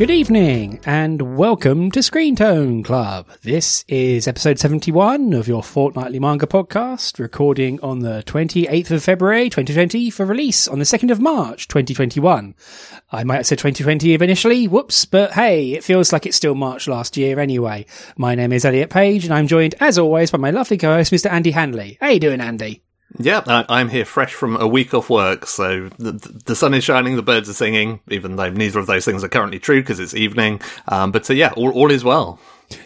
Good evening and welcome to Screen Tone Club. This is episode 71 of your fortnightly manga podcast, recording on the 28th of February 2020 for release on the 2nd of March 2021. I might have said 2020 initially, whoops, but hey, it feels like it's still March last year anyway. My name is Elliot Page and I'm joined as always by my lovely co-host Mr. Andy Hanley. How you doing, Andy? Yeah, I, am here fresh from a week off work, so the, the, sun is shining, the birds are singing, even though neither of those things are currently true because it's evening. Um, but uh, yeah, all, all is well.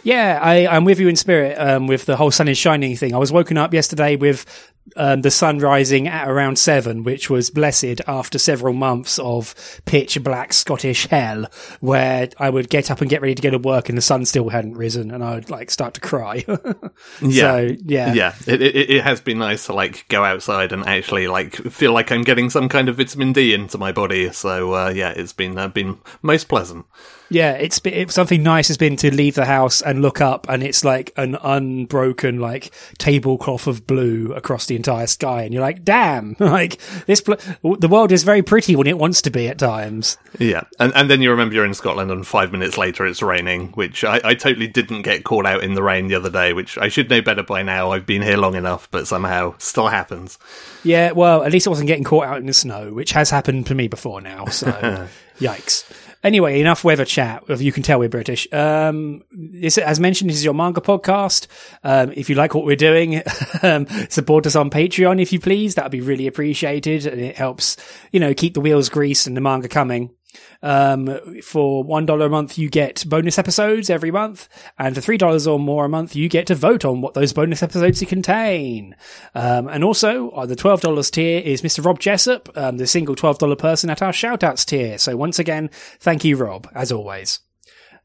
Yeah, I, am with you in spirit um, with the whole sun is shining thing. I was woken up yesterday with um, the sun rising at around seven, which was blessed after several months of pitch black Scottish hell, where I would get up and get ready to go to work, and the sun still hadn't risen, and I would like start to cry. yeah, so, yeah, yeah. It, it, it has been nice to like go outside and actually like feel like I'm getting some kind of vitamin D into my body. So uh, yeah, it's been uh, been most pleasant. Yeah, it's been, something nice has been to leave the house and look up, and it's like an unbroken like tablecloth of blue across the entire sky, and you're like, damn, like this. Pl- the world is very pretty when it wants to be at times. Yeah, and and then you remember you're in Scotland, and five minutes later it's raining, which I, I totally didn't get caught out in the rain the other day, which I should know better by now. I've been here long enough, but somehow still happens. Yeah, well, at least I wasn't getting caught out in the snow, which has happened to me before now. So, yikes. Anyway, enough weather chat. You can tell we're British. Um, this, as mentioned, this is your manga podcast. Um, if you like what we're doing, um, support us on Patreon if you please. That would be really appreciated, and it helps, you know, keep the wheels greased and the manga coming. Um, for one dollar a month, you get bonus episodes every month, and for three dollars or more a month, you get to vote on what those bonus episodes contain. Um, and also, uh, the twelve dollars tier is Mr. Rob Jessup, um, the single twelve dollar person at our shoutouts tier. So once again, thank you, Rob, as always.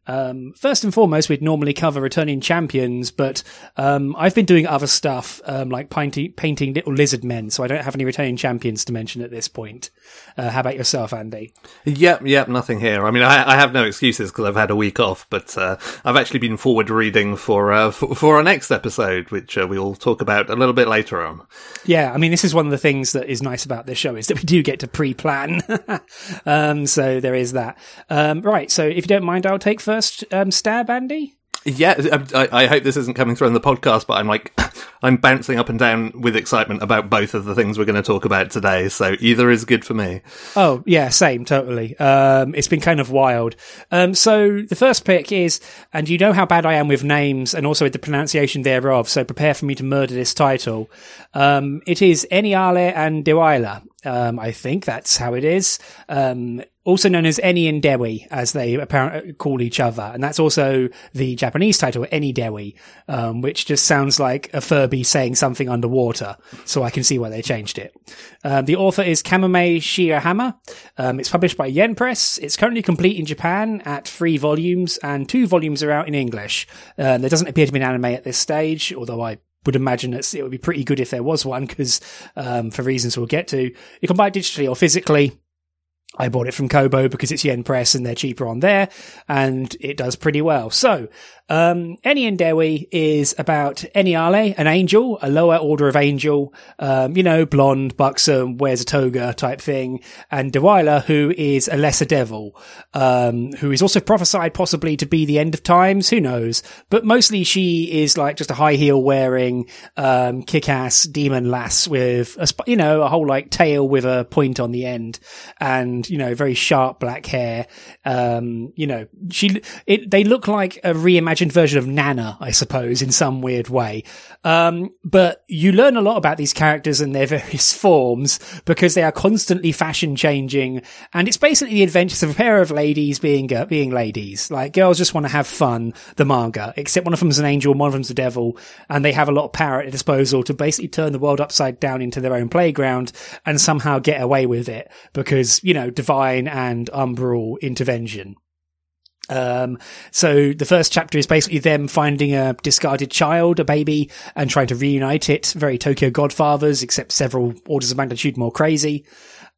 Um, first and foremost, we'd normally cover returning champions, but um, I've been doing other stuff um, like painting, painting little lizard men, so I don't have any returning champions to mention at this point. Uh, how about yourself, Andy? Yep, yep, nothing here. I mean, I, I have no excuses because I've had a week off, but uh, I've actually been forward reading for uh, for, for, our next episode, which uh, we'll talk about a little bit later on. Yeah, I mean, this is one of the things that is nice about this show is that we do get to pre-plan. Um, so there is that. Um, right, so if you don't mind, I'll take first um, stab, Andy. Yeah, I, I, hope this isn't coming through on the podcast, but I'm like, I'm bouncing up and down with excitement about both of the things we're going to talk about today. So either is good for me. Oh yeah, same, totally. Um, it's been kind of wild. Um, so the first pick is, and you know how bad I am with names and also with the pronunciation thereof. So prepare for me to murder this title. Um, it is Eniale and Dewiela. Um, I think that's how it is. Um, also known as Eni and Dewi, as they apparently call each other. And that's also the Japanese title, Eni Dewi, um, which just sounds like a Furby saying something underwater. So I can see why they changed it. Um, the author is Kamome Shirahama. Um, it's published by Yen Press. It's currently complete in Japan at three volumes and two volumes are out in English. Uh, there doesn't appear to be an anime at this stage, although I would imagine it would be pretty good if there was one because um, for reasons we'll get to you can buy it digitally or physically I bought it from Kobo because it's Yen Press and they're cheaper on there, and it does pretty well. So, um, Eni Dewi is about Eniale, an angel, a lower order of angel, um, you know, blonde, buxom, wears a toga type thing, and Dewiela, who is a lesser devil, um, who is also prophesied possibly to be the end of times, who knows, but mostly she is like just a high heel wearing, um, kick-ass demon lass with a, you know, a whole like tail with a point on the end, and, you know, very sharp black hair, um, you know, she, it, they look like a reimagined reimagined version of Nana, I suppose, in some weird way. Um, but you learn a lot about these characters and their various forms because they are constantly fashion changing. And it's basically the adventures of a pair of ladies being, uh, being ladies. Like girls just want to have fun, the manga, except one of them's an angel one of them's a devil. And they have a lot of power at their disposal to basically turn the world upside down into their own playground and somehow get away with it because, you know, divine and umbral intervention. Um, so the first chapter is basically them finding a discarded child, a baby, and trying to reunite it. Very Tokyo Godfathers, except several orders of magnitude more crazy.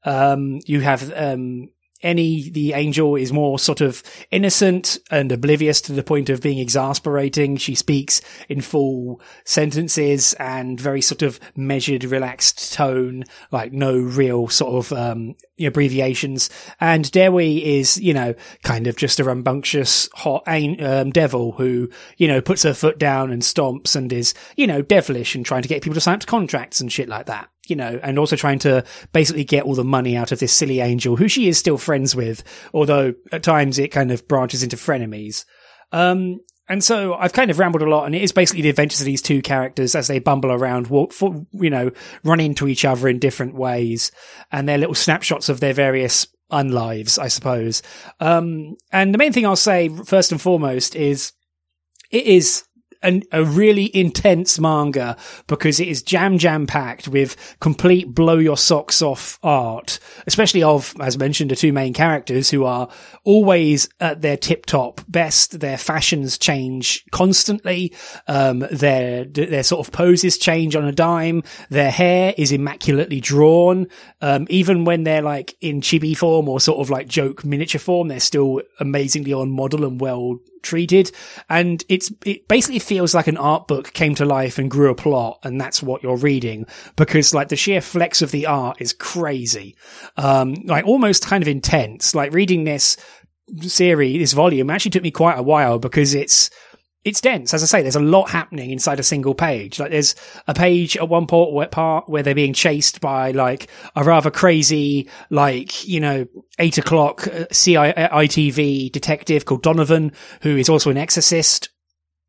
Um, you have, um, any the angel is more sort of innocent and oblivious to the point of being exasperating. She speaks in full sentences and very sort of measured, relaxed tone, like no real sort of um, abbreviations. And Dewi is, you know, kind of just a rambunctious hot um, devil who, you know, puts her foot down and stomps and is, you know, devilish and trying to get people to sign up to contracts and shit like that you know, and also trying to basically get all the money out of this silly angel who she is still friends with, although at times it kind of branches into frenemies. Um, and so I've kind of rambled a lot, and it is basically the adventures of these two characters as they bumble around, walk, for, you know, run into each other in different ways, and their little snapshots of their various unlives, I suppose. Um, and the main thing I'll say first and foremost is it is an, a really intense manga because it is jam jam packed with complete blow your socks off art, especially of, as mentioned, the two main characters who are always at their tip top best. Their fashions change constantly. Um, their, their sort of poses change on a dime. Their hair is immaculately drawn. Um, even when they're like in chibi form or sort of like joke miniature form, they're still amazingly on model and well treated. And it's, it basically feels like an art book came to life and grew a plot. And that's what you're reading because like the sheer flex of the art is crazy. Um, like almost kind of intense. Like reading this series, this volume actually took me quite a while because it's, it's dense. As I say, there's a lot happening inside a single page. Like there's a page at one part where they're being chased by like a rather crazy, like, you know, eight o'clock uh, CITV detective called Donovan, who is also an exorcist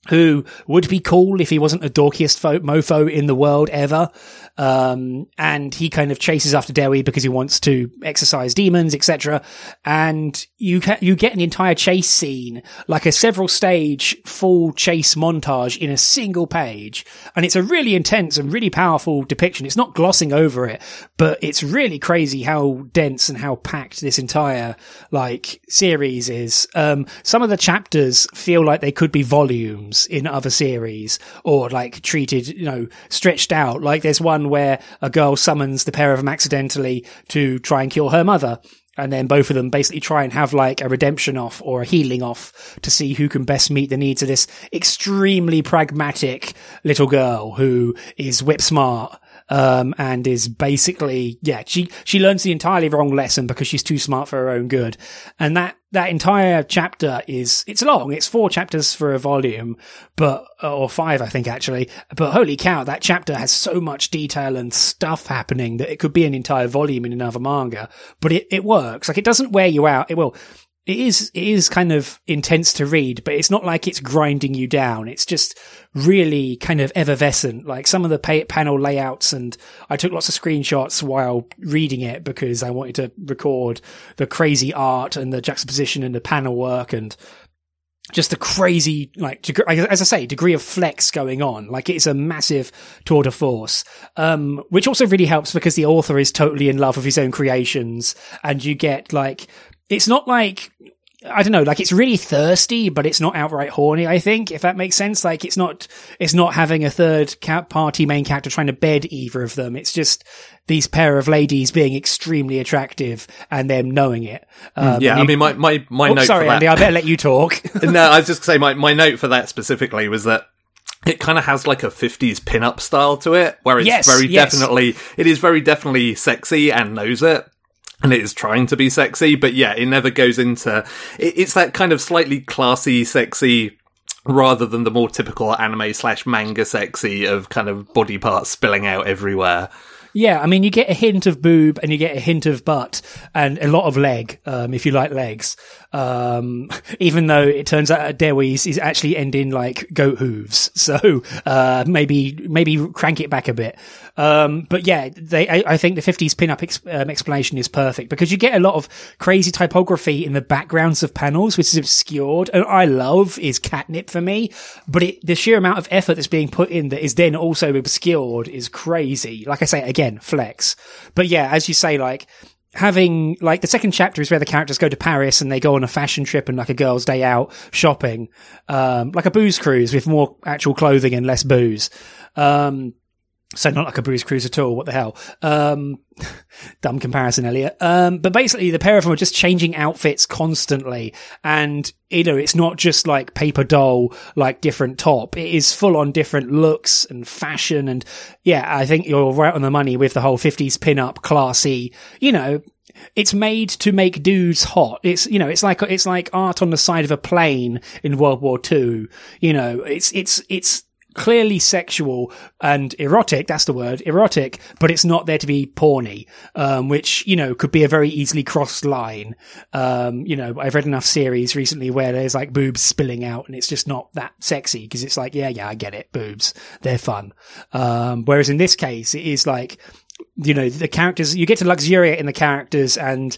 who would be cool if he wasn't the dorkiest fo- mofo in the world ever. Um, and he kind of chases after Dewi because he wants to exorcise demons, etc. And you ca- you get an entire chase scene, like a several stage full chase montage in a single page. And it's a really intense and really powerful depiction. It's not glossing over it, but it's really crazy how dense and how packed this entire like series is. Um, some of the chapters feel like they could be volumes in other series or like treated, you know, stretched out. Like there's one where a girl summons the pair of them accidentally to try and kill her mother. And then both of them basically try and have like a redemption off or a healing off to see who can best meet the needs of this extremely pragmatic little girl who is whip smart um, and is basically, yeah, she, she learns the entirely wrong lesson because she's too smart for her own good. And that, that entire chapter is, it's long. It's four chapters for a volume, but, or five, I think actually. But holy cow, that chapter has so much detail and stuff happening that it could be an entire volume in another manga, but it, it works. Like it doesn't wear you out. It will it is it is kind of intense to read, but it's not like it's grinding you down. It's just really kind of effervescent. Like some of the pay- panel layouts, and I took lots of screenshots while reading it because I wanted to record the crazy art and the juxtaposition and the panel work and just the crazy, like, as I say, degree of flex going on. Like it's a massive tour de force, um, which also really helps because the author is totally in love with his own creations and you get like it's not like I don't know, like it's really thirsty, but it's not outright horny. I think if that makes sense, like it's not it's not having a third cat party main character trying to bed either of them. It's just these pair of ladies being extremely attractive and them knowing it. Um, yeah, I mean, my my my note. Sorry, Andy, I better let you talk. no, I was just say my my note for that specifically was that it kind of has like a 50s pin-up style to it where it's yes, very yes. definitely it is very definitely sexy and knows it and it is trying to be sexy, but yeah, it never goes into. It, it's that kind of slightly classy, sexy, rather than the more typical anime slash manga sexy of kind of body parts spilling out everywhere. Yeah, I mean, you get a hint of boob and you get a hint of butt and a lot of leg, um, if you like legs. Um, even though it turns out Dewi's is actually ending like goat hooves. So, uh, maybe, maybe crank it back a bit. Um, but yeah, they, I, I, think the 50s pinup ex- um, explanation is perfect because you get a lot of crazy typography in the backgrounds of panels, which is obscured. And I love is catnip for me, but it, the sheer amount of effort that's being put in that is then also obscured is crazy. Like I say, again, flex. But yeah, as you say, like, having like the second chapter is where the characters go to Paris and they go on a fashion trip and like a girl's day out shopping, um, like a booze cruise with more actual clothing and less booze. Um, So not like a Bruce Cruz at all. What the hell? Um, dumb comparison, Elliot. Um, but basically the pair of them are just changing outfits constantly. And, you know, it's not just like paper doll, like different top. It is full on different looks and fashion. And yeah, I think you're right on the money with the whole 50s pin-up classy, you know, it's made to make dudes hot. It's you know, it's like it's like art on the side of a plane in World War Two. You know, it's it's it's clearly sexual and erotic. That's the word, erotic, but it's not there to be porny, um, which, you know, could be a very easily crossed line. Um, you know, I've read enough series recently where there's like boobs spilling out and it's just not that sexy because it's like, yeah, yeah, I get it. Boobs. They're fun. Um, whereas in this case, it is like, you know, the characters, you get to luxuriate in the characters and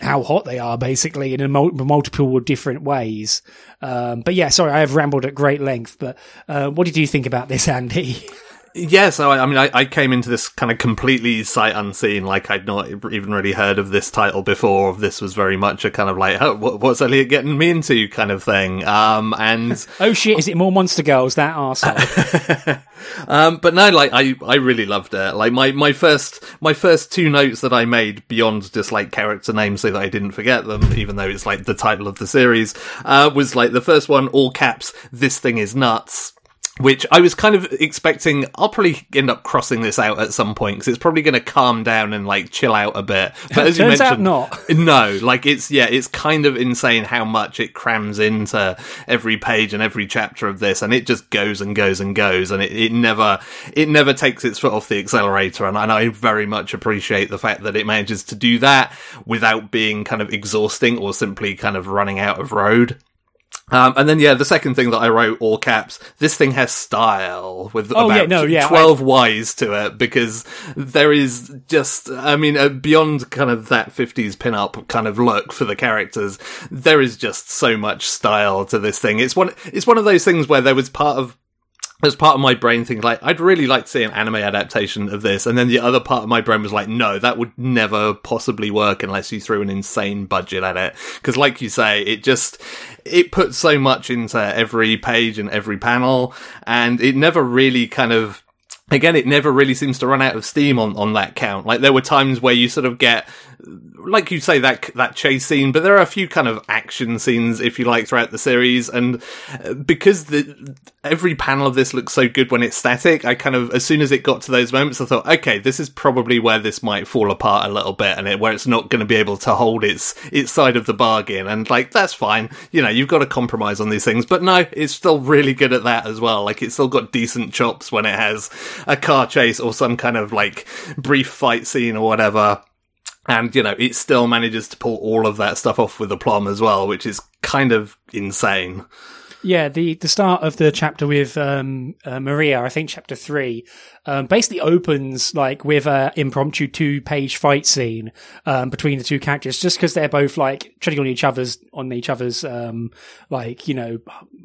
how hot they are basically in a mul- multiple different ways. Um, but yeah, sorry, I have rambled at great length, but, uh, what did you think about this, Andy? Yeah, so I, I mean, I, I, came into this kind of completely sight unseen, like I'd not even really heard of this title before. This was very much a kind of like, oh, what's Elliot getting me into kind of thing. Um, and oh shit, is it more Monster Girls? That arsehole. um, but no, like I, I really loved it. Like my, my first, my first two notes that I made beyond just like character names so that I didn't forget them, even though it's like the title of the series, uh, was like the first one, all caps, this thing is nuts which I was kind of expecting. I'll probably end up crossing this out at some point because it's probably going to calm down and like chill out a bit. But as you mentioned, not. No, like it's yeah, it's kind of insane how much it crams into every page and every chapter of this, and it just goes and goes and goes, and it, it never it never takes its foot off the accelerator. And, and I very much appreciate the fact that it manages to do that without being kind of exhausting or simply kind of running out of road. Um, and then, yeah, the second thing that I wrote, all caps, this thing has style with oh, about yeah, no, yeah, 12 I... Ys to it because there is just, I mean, uh, beyond kind of that 50s pin-up kind of look for the characters, there is just so much style to this thing. It's one, it's one of those things where there was part of as part of my brain thinking like I'd really like to see an anime adaptation of this, and then the other part of my brain was like, no, that would never possibly work unless you threw an insane budget at it. Because, like you say, it just it puts so much into every page and every panel, and it never really kind of again, it never really seems to run out of steam on, on that count. Like there were times where you sort of get, like you say, that, that chase scene, but there are a few kind of action scenes, if you like, throughout the series. And uh, because the, every panel of this looks so good when it's static, I kind of, as soon as it got to those moments, I thought, okay, this is probably where this might fall apart a little bit and it, where it's not going to be able to hold its, its side of the bargain. And like, that's fine. You know, you've got to compromise on these things, but no, it's still really good at that as well. Like it's still got decent chops when it has a car chase or some kind of like brief fight scene or whatever. And, you know, it still manages to pull all of that stuff off with aplomb as well, which is kind of insane. Yeah, the, the start of the chapter with um, uh, Maria, I think chapter three, um, basically opens like with a impromptu two page fight scene um, between the two characters, just because they're both like treading on each other's on each other's um, like you know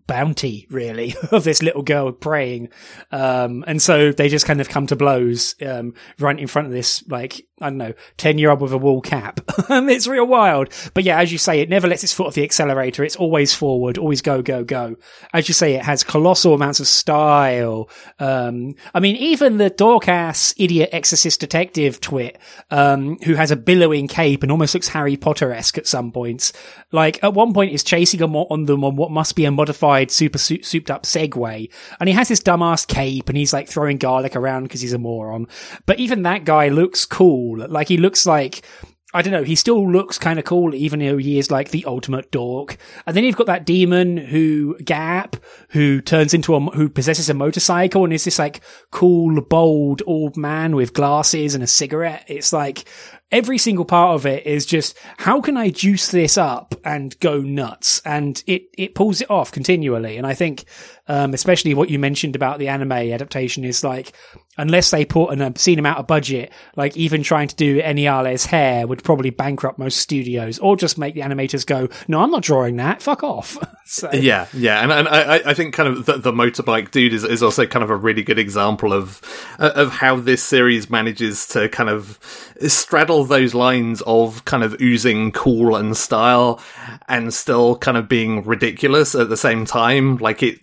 bounty really of this little girl praying, um, and so they just kind of come to blows um, right in front of this like I don't know ten year old with a wool cap. it's real wild, but yeah, as you say, it never lets its foot off the accelerator. It's always forward, always go go go. As you say, it has colossal amounts of style. Um, I mean, even the Dorcas idiot exorcist detective twit, um, who has a billowing cape and almost looks Harry Potter esque at some points. Like at one point is chasing on them on what must be a modified super souped up Segway. And he has this dumbass cape and he's like throwing garlic around because he's a moron. But even that guy looks cool. Like he looks like, I don't know, he still looks kind of cool, even though he is like the ultimate dork. And then you've got that demon who, Gap, who turns into a, who possesses a motorcycle and is this like cool, bold old man with glasses and a cigarette. It's like, every single part of it is just how can I juice this up and go nuts? And it, it pulls it off continually. And I think, um, especially what you mentioned about the anime adaptation is like, unless they put an obscene amount of budget, like even trying to do Eniale's hair would probably bankrupt most studios or just make the animators go, no, I'm not drawing that. Fuck off. so. Yeah. Yeah. And, and I, I think kind of the, the, motorbike dude is, is also kind of a really good example of, of how this series manages to kind of straddle those lines of kind of oozing cool and style and still kind of being ridiculous at the same time. Like it,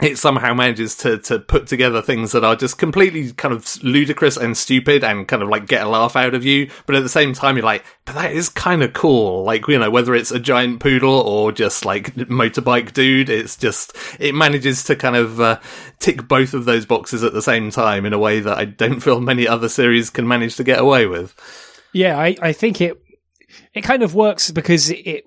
it somehow manages to to put together things that are just completely kind of ludicrous and stupid and kind of like get a laugh out of you, but at the same time you're like, but that is kind of cool. Like you know, whether it's a giant poodle or just like motorbike dude, it's just it manages to kind of uh, tick both of those boxes at the same time in a way that I don't feel many other series can manage to get away with. Yeah, I I think it it kind of works because it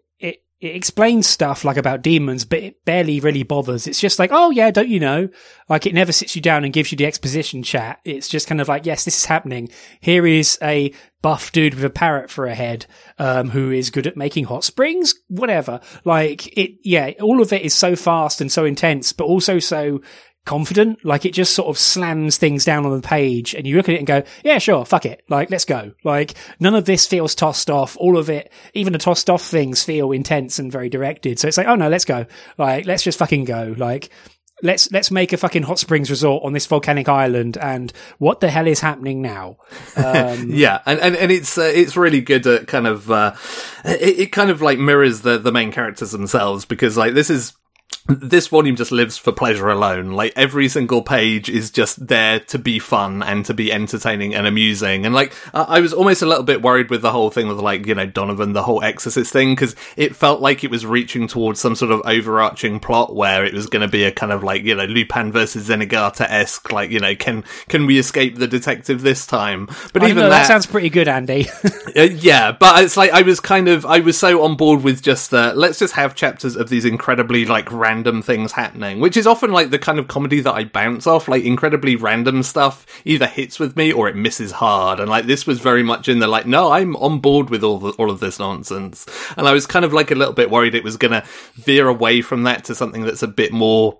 it explains stuff like about demons, but it barely really bothers. It's just like, oh yeah, don't you know? Like it never sits you down and gives you the exposition chat. It's just kind of like, yes, this is happening. Here is a buff dude with a parrot for a head, um, who is good at making hot springs, whatever. Like it, yeah, all of it is so fast and so intense, but also so confident. Like it just sort of slams things down on the page and you look at it and go, yeah, sure, fuck it. Like, let's go. Like none of this feels tossed off. All of it, even the tossed off things feel intense and very directed. So it's like, oh no, let's go. Like, let's just fucking go. Like, let's let's make a fucking hot springs resort on this volcanic island and what the hell is happening now um, yeah and, and and it's uh, it's really good at kind of uh, it, it kind of like mirrors the the main characters themselves because like this is this volume just lives for pleasure alone. Like every single page is just there to be fun and to be entertaining and amusing. And like I was almost a little bit worried with the whole thing with like you know Donovan, the whole Exorcist thing, because it felt like it was reaching towards some sort of overarching plot where it was going to be a kind of like you know Lupin versus Zenigata esque. Like you know can can we escape the detective this time? But even know, that, that, sounds pretty good, Andy. uh, yeah, but it's like I was kind of I was so on board with just uh, let's just have chapters of these incredibly like random random things happening, which is often like the kind of comedy that I bounce off. Like incredibly random stuff either hits with me or it misses hard. And like this was very much in the like, no, I'm on board with all the, all of this nonsense. And I was kind of like a little bit worried it was to veer away from that to something that's a bit more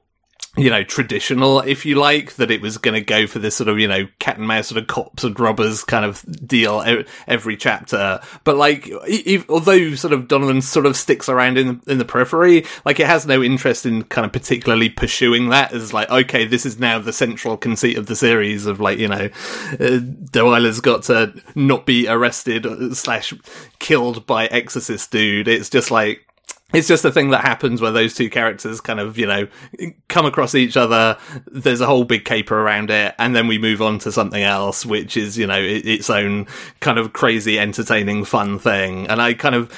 you know, traditional, if you like, that it was going to go for this sort of, you know, cat and mouse sort of cops and robbers kind of deal every chapter. But like, if, although sort of Donovan sort of sticks around in the, in the periphery, like it has no interest in kind of particularly pursuing that as like, okay, this is now the central conceit of the series of like, you know, uh, Delilah's got to not be arrested slash killed by Exorcist dude. It's just like, it's just a thing that happens where those two characters kind of, you know, come across each other. There's a whole big caper around it, and then we move on to something else, which is, you know, its own kind of crazy, entertaining, fun thing. And I kind of,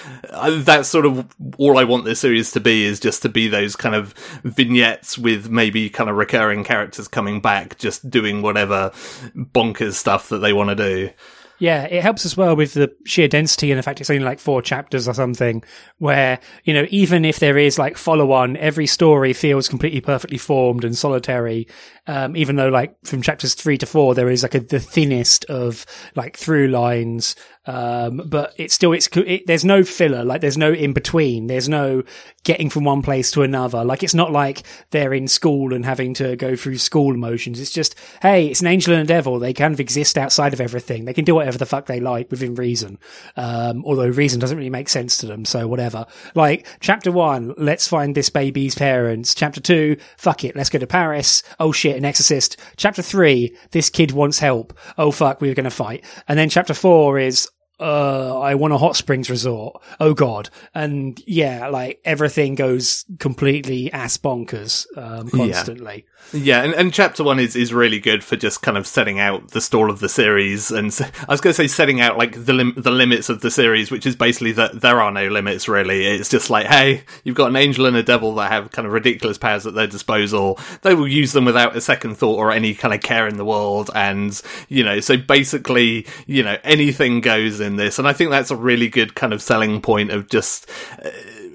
that's sort of all I want this series to be is just to be those kind of vignettes with maybe kind of recurring characters coming back, just doing whatever bonkers stuff that they want to do. Yeah, it helps as well with the sheer density and the fact it's only like four chapters or something, where, you know, even if there is like follow on, every story feels completely perfectly formed and solitary. Um, even though like from chapters three to four, there is like a, the thinnest of like through lines um, but it's still, it's, it, there's no filler, like there's no in between. There's no getting from one place to another. Like it's not like they're in school and having to go through school emotions. It's just, hey, it's an angel and a devil. They kind of exist outside of everything. They can do whatever the fuck they like within reason. Um, although reason doesn't really make sense to them. So whatever. Like chapter one, let's find this baby's parents. Chapter two, fuck it. Let's go to Paris. Oh shit, an exorcist. Chapter three, this kid wants help. Oh fuck, we going to fight. And then chapter four is, uh, I want a hot springs resort. Oh god. And yeah, like everything goes completely ass bonkers, um, constantly. Yeah. Yeah, and, and chapter one is, is really good for just kind of setting out the stall of the series, and I was going to say setting out like the lim- the limits of the series, which is basically that there are no limits really. It's just like, hey, you've got an angel and a devil that have kind of ridiculous powers at their disposal. They will use them without a second thought or any kind of care in the world, and you know, so basically, you know, anything goes in this, and I think that's a really good kind of selling point of just. Uh,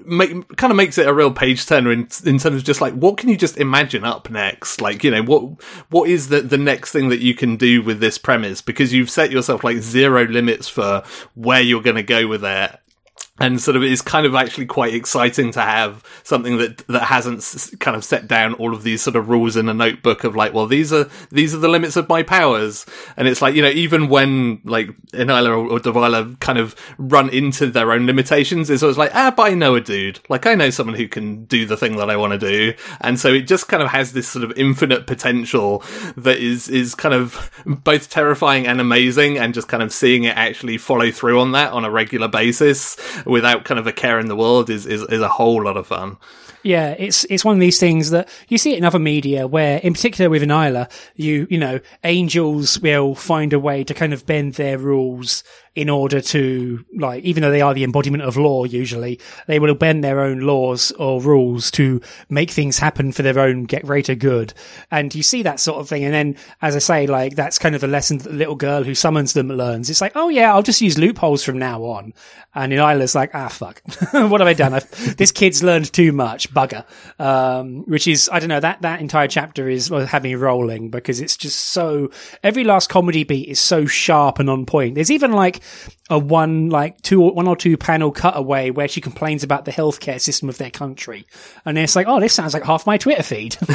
make, kind of makes it a real page turner in, in terms of just like what can you just imagine up next? Like you know what what is the the next thing that you can do with this premise because you've set yourself like zero limits for where you're going to go with it and sort of it's kind of actually quite exciting to have something that that hasn't s- kind of set down all of these sort of rules in a notebook of like well these are these are the limits of my powers. And it's like you know even when like Eniale or, or Delilah kind of run into their own limitations it's always like ah but I know a dude. Like I know someone who can do the thing that I want to do. And so it just kind of has this sort of infinite potential that is is kind of both terrifying and amazing and just kind of seeing it actually follow through on that on a regular basis without kind of a care in the world is, is, is a whole lot of fun. Yeah, it's it's one of these things that you see it in other media where, in particular with Eniale, you you know, angels will find a way to kind of bend their rules in order to like even though they are the embodiment of law usually they will bend their own laws or rules to make things happen for their own get greater good. And you see that sort of thing. And then as i say like that's kind of the lesson that the little girl who summons them learns. It's like oh yeah i'll just use loopholes from now on. And in Isla's like ah fuck. What have i done? I've, this kid's learned too much bugger. Um, which is i don't know that that entire chapter is having me rolling because it's just so every last comedy beat is so sharp and on point. There's even like a one like two one or two panel cutaway where she complains about the healthcare system of their country, and it's like, oh, this sounds like half my Twitter feed.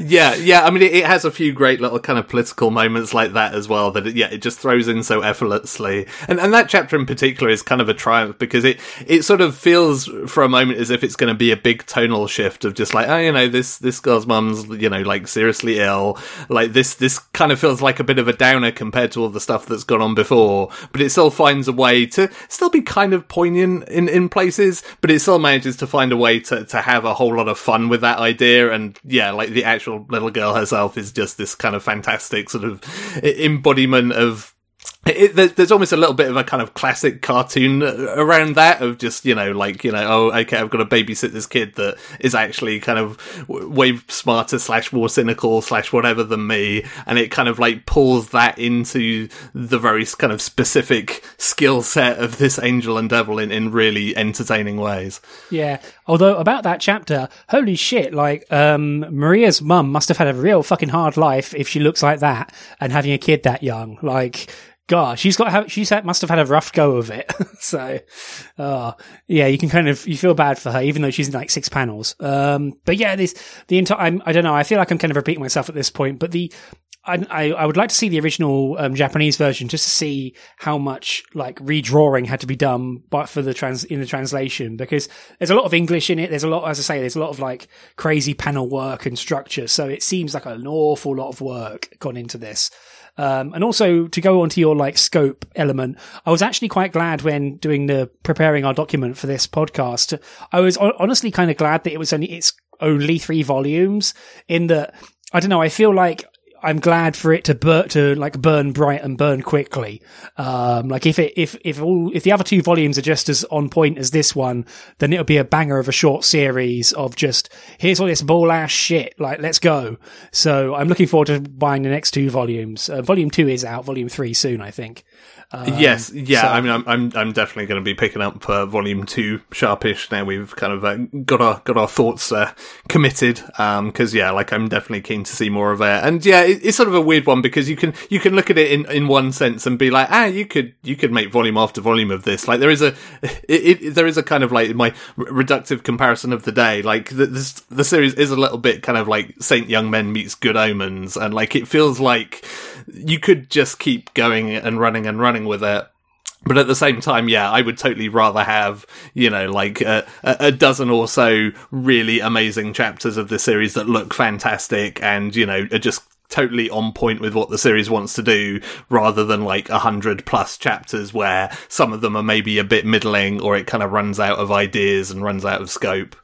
yeah, yeah. I mean, it, it, has a few great little kind of political moments like that as well. That it, yeah, it just throws in so effortlessly, and and that chapter in particular is kind of a triumph because it it sort of feels for a moment as if it's going to be a big tonal shift of just like, oh, you know, this this girl's mum's you know like seriously ill, like this this kind of feels like a bit of a downer compared to all the stuff that's gone on before, but it's still finds a way to still be kind of poignant in, in places, but it still manages to find a way to, to have a whole lot of fun with that idea. And yeah, like the actual little girl herself is just this kind of fantastic sort of embodiment of it, there's almost a little bit of a kind of classic cartoon around that of just you know like you know oh okay I've got to babysit this kid that is actually kind of way smarter slash more cynical slash whatever than me. And it kind of like pulls that into the very kind of specific skill set of this angel and devil in, in really entertaining ways. Yeah. Although about that chapter holy shit like um Maria's mum must have had a real fucking hard life if she looks like that and having a kid that young. Like God, she's got she's had, must have had a rough go of it. so, uh, yeah, you can kind of you feel bad for her, even though she's in like six panels. Um, but yeah, this the entire I don't know. I feel like I'm kind of repeating myself at this point, but the I, I, would like to see the original um, Japanese version just to see how much like redrawing had to be done, but for the trans in the translation because there's a lot of English in it. There's a lot, as I say, there's a lot of like crazy panel work and structure. So it seems like an awful lot of work gone into this. Um, and also to go on to your like scope element, I was actually quite glad when doing the preparing our document for this podcast. I was honestly kind of glad that it was only, it's only three volumes in that, I don't know, I feel like I'm glad for it to burn to like burn bright and burn quickly. Um, like if it if if all if the other two volumes are just as on point as this one, then it'll be a banger of a short series of just here's all this bull ass shit. Like let's go. So I'm looking forward to buying the next two volumes. Uh, volume two is out. Volume three soon, I think. Um, yes, yeah. So, I mean, I'm I'm, I'm definitely going to be picking up uh, volume two sharpish now. We've kind of uh, got our got our thoughts uh, committed because um, yeah, like I'm definitely keen to see more of it. And yeah, it, it's sort of a weird one because you can you can look at it in, in one sense and be like, ah, you could you could make volume after volume of this. Like there is a it, it, there is a kind of like my reductive comparison of the day. Like the, this, the series is a little bit kind of like Saint Young Men meets Good Omens, and like it feels like you could just keep going and running and running with it. But at the same time, yeah, I would totally rather have, you know, like a, a, dozen or so really amazing chapters of the series that look fantastic and, you know, are just totally on point with what the series wants to do rather than like a hundred plus chapters where some of them are maybe a bit middling or it kind of runs out of ideas and runs out of scope.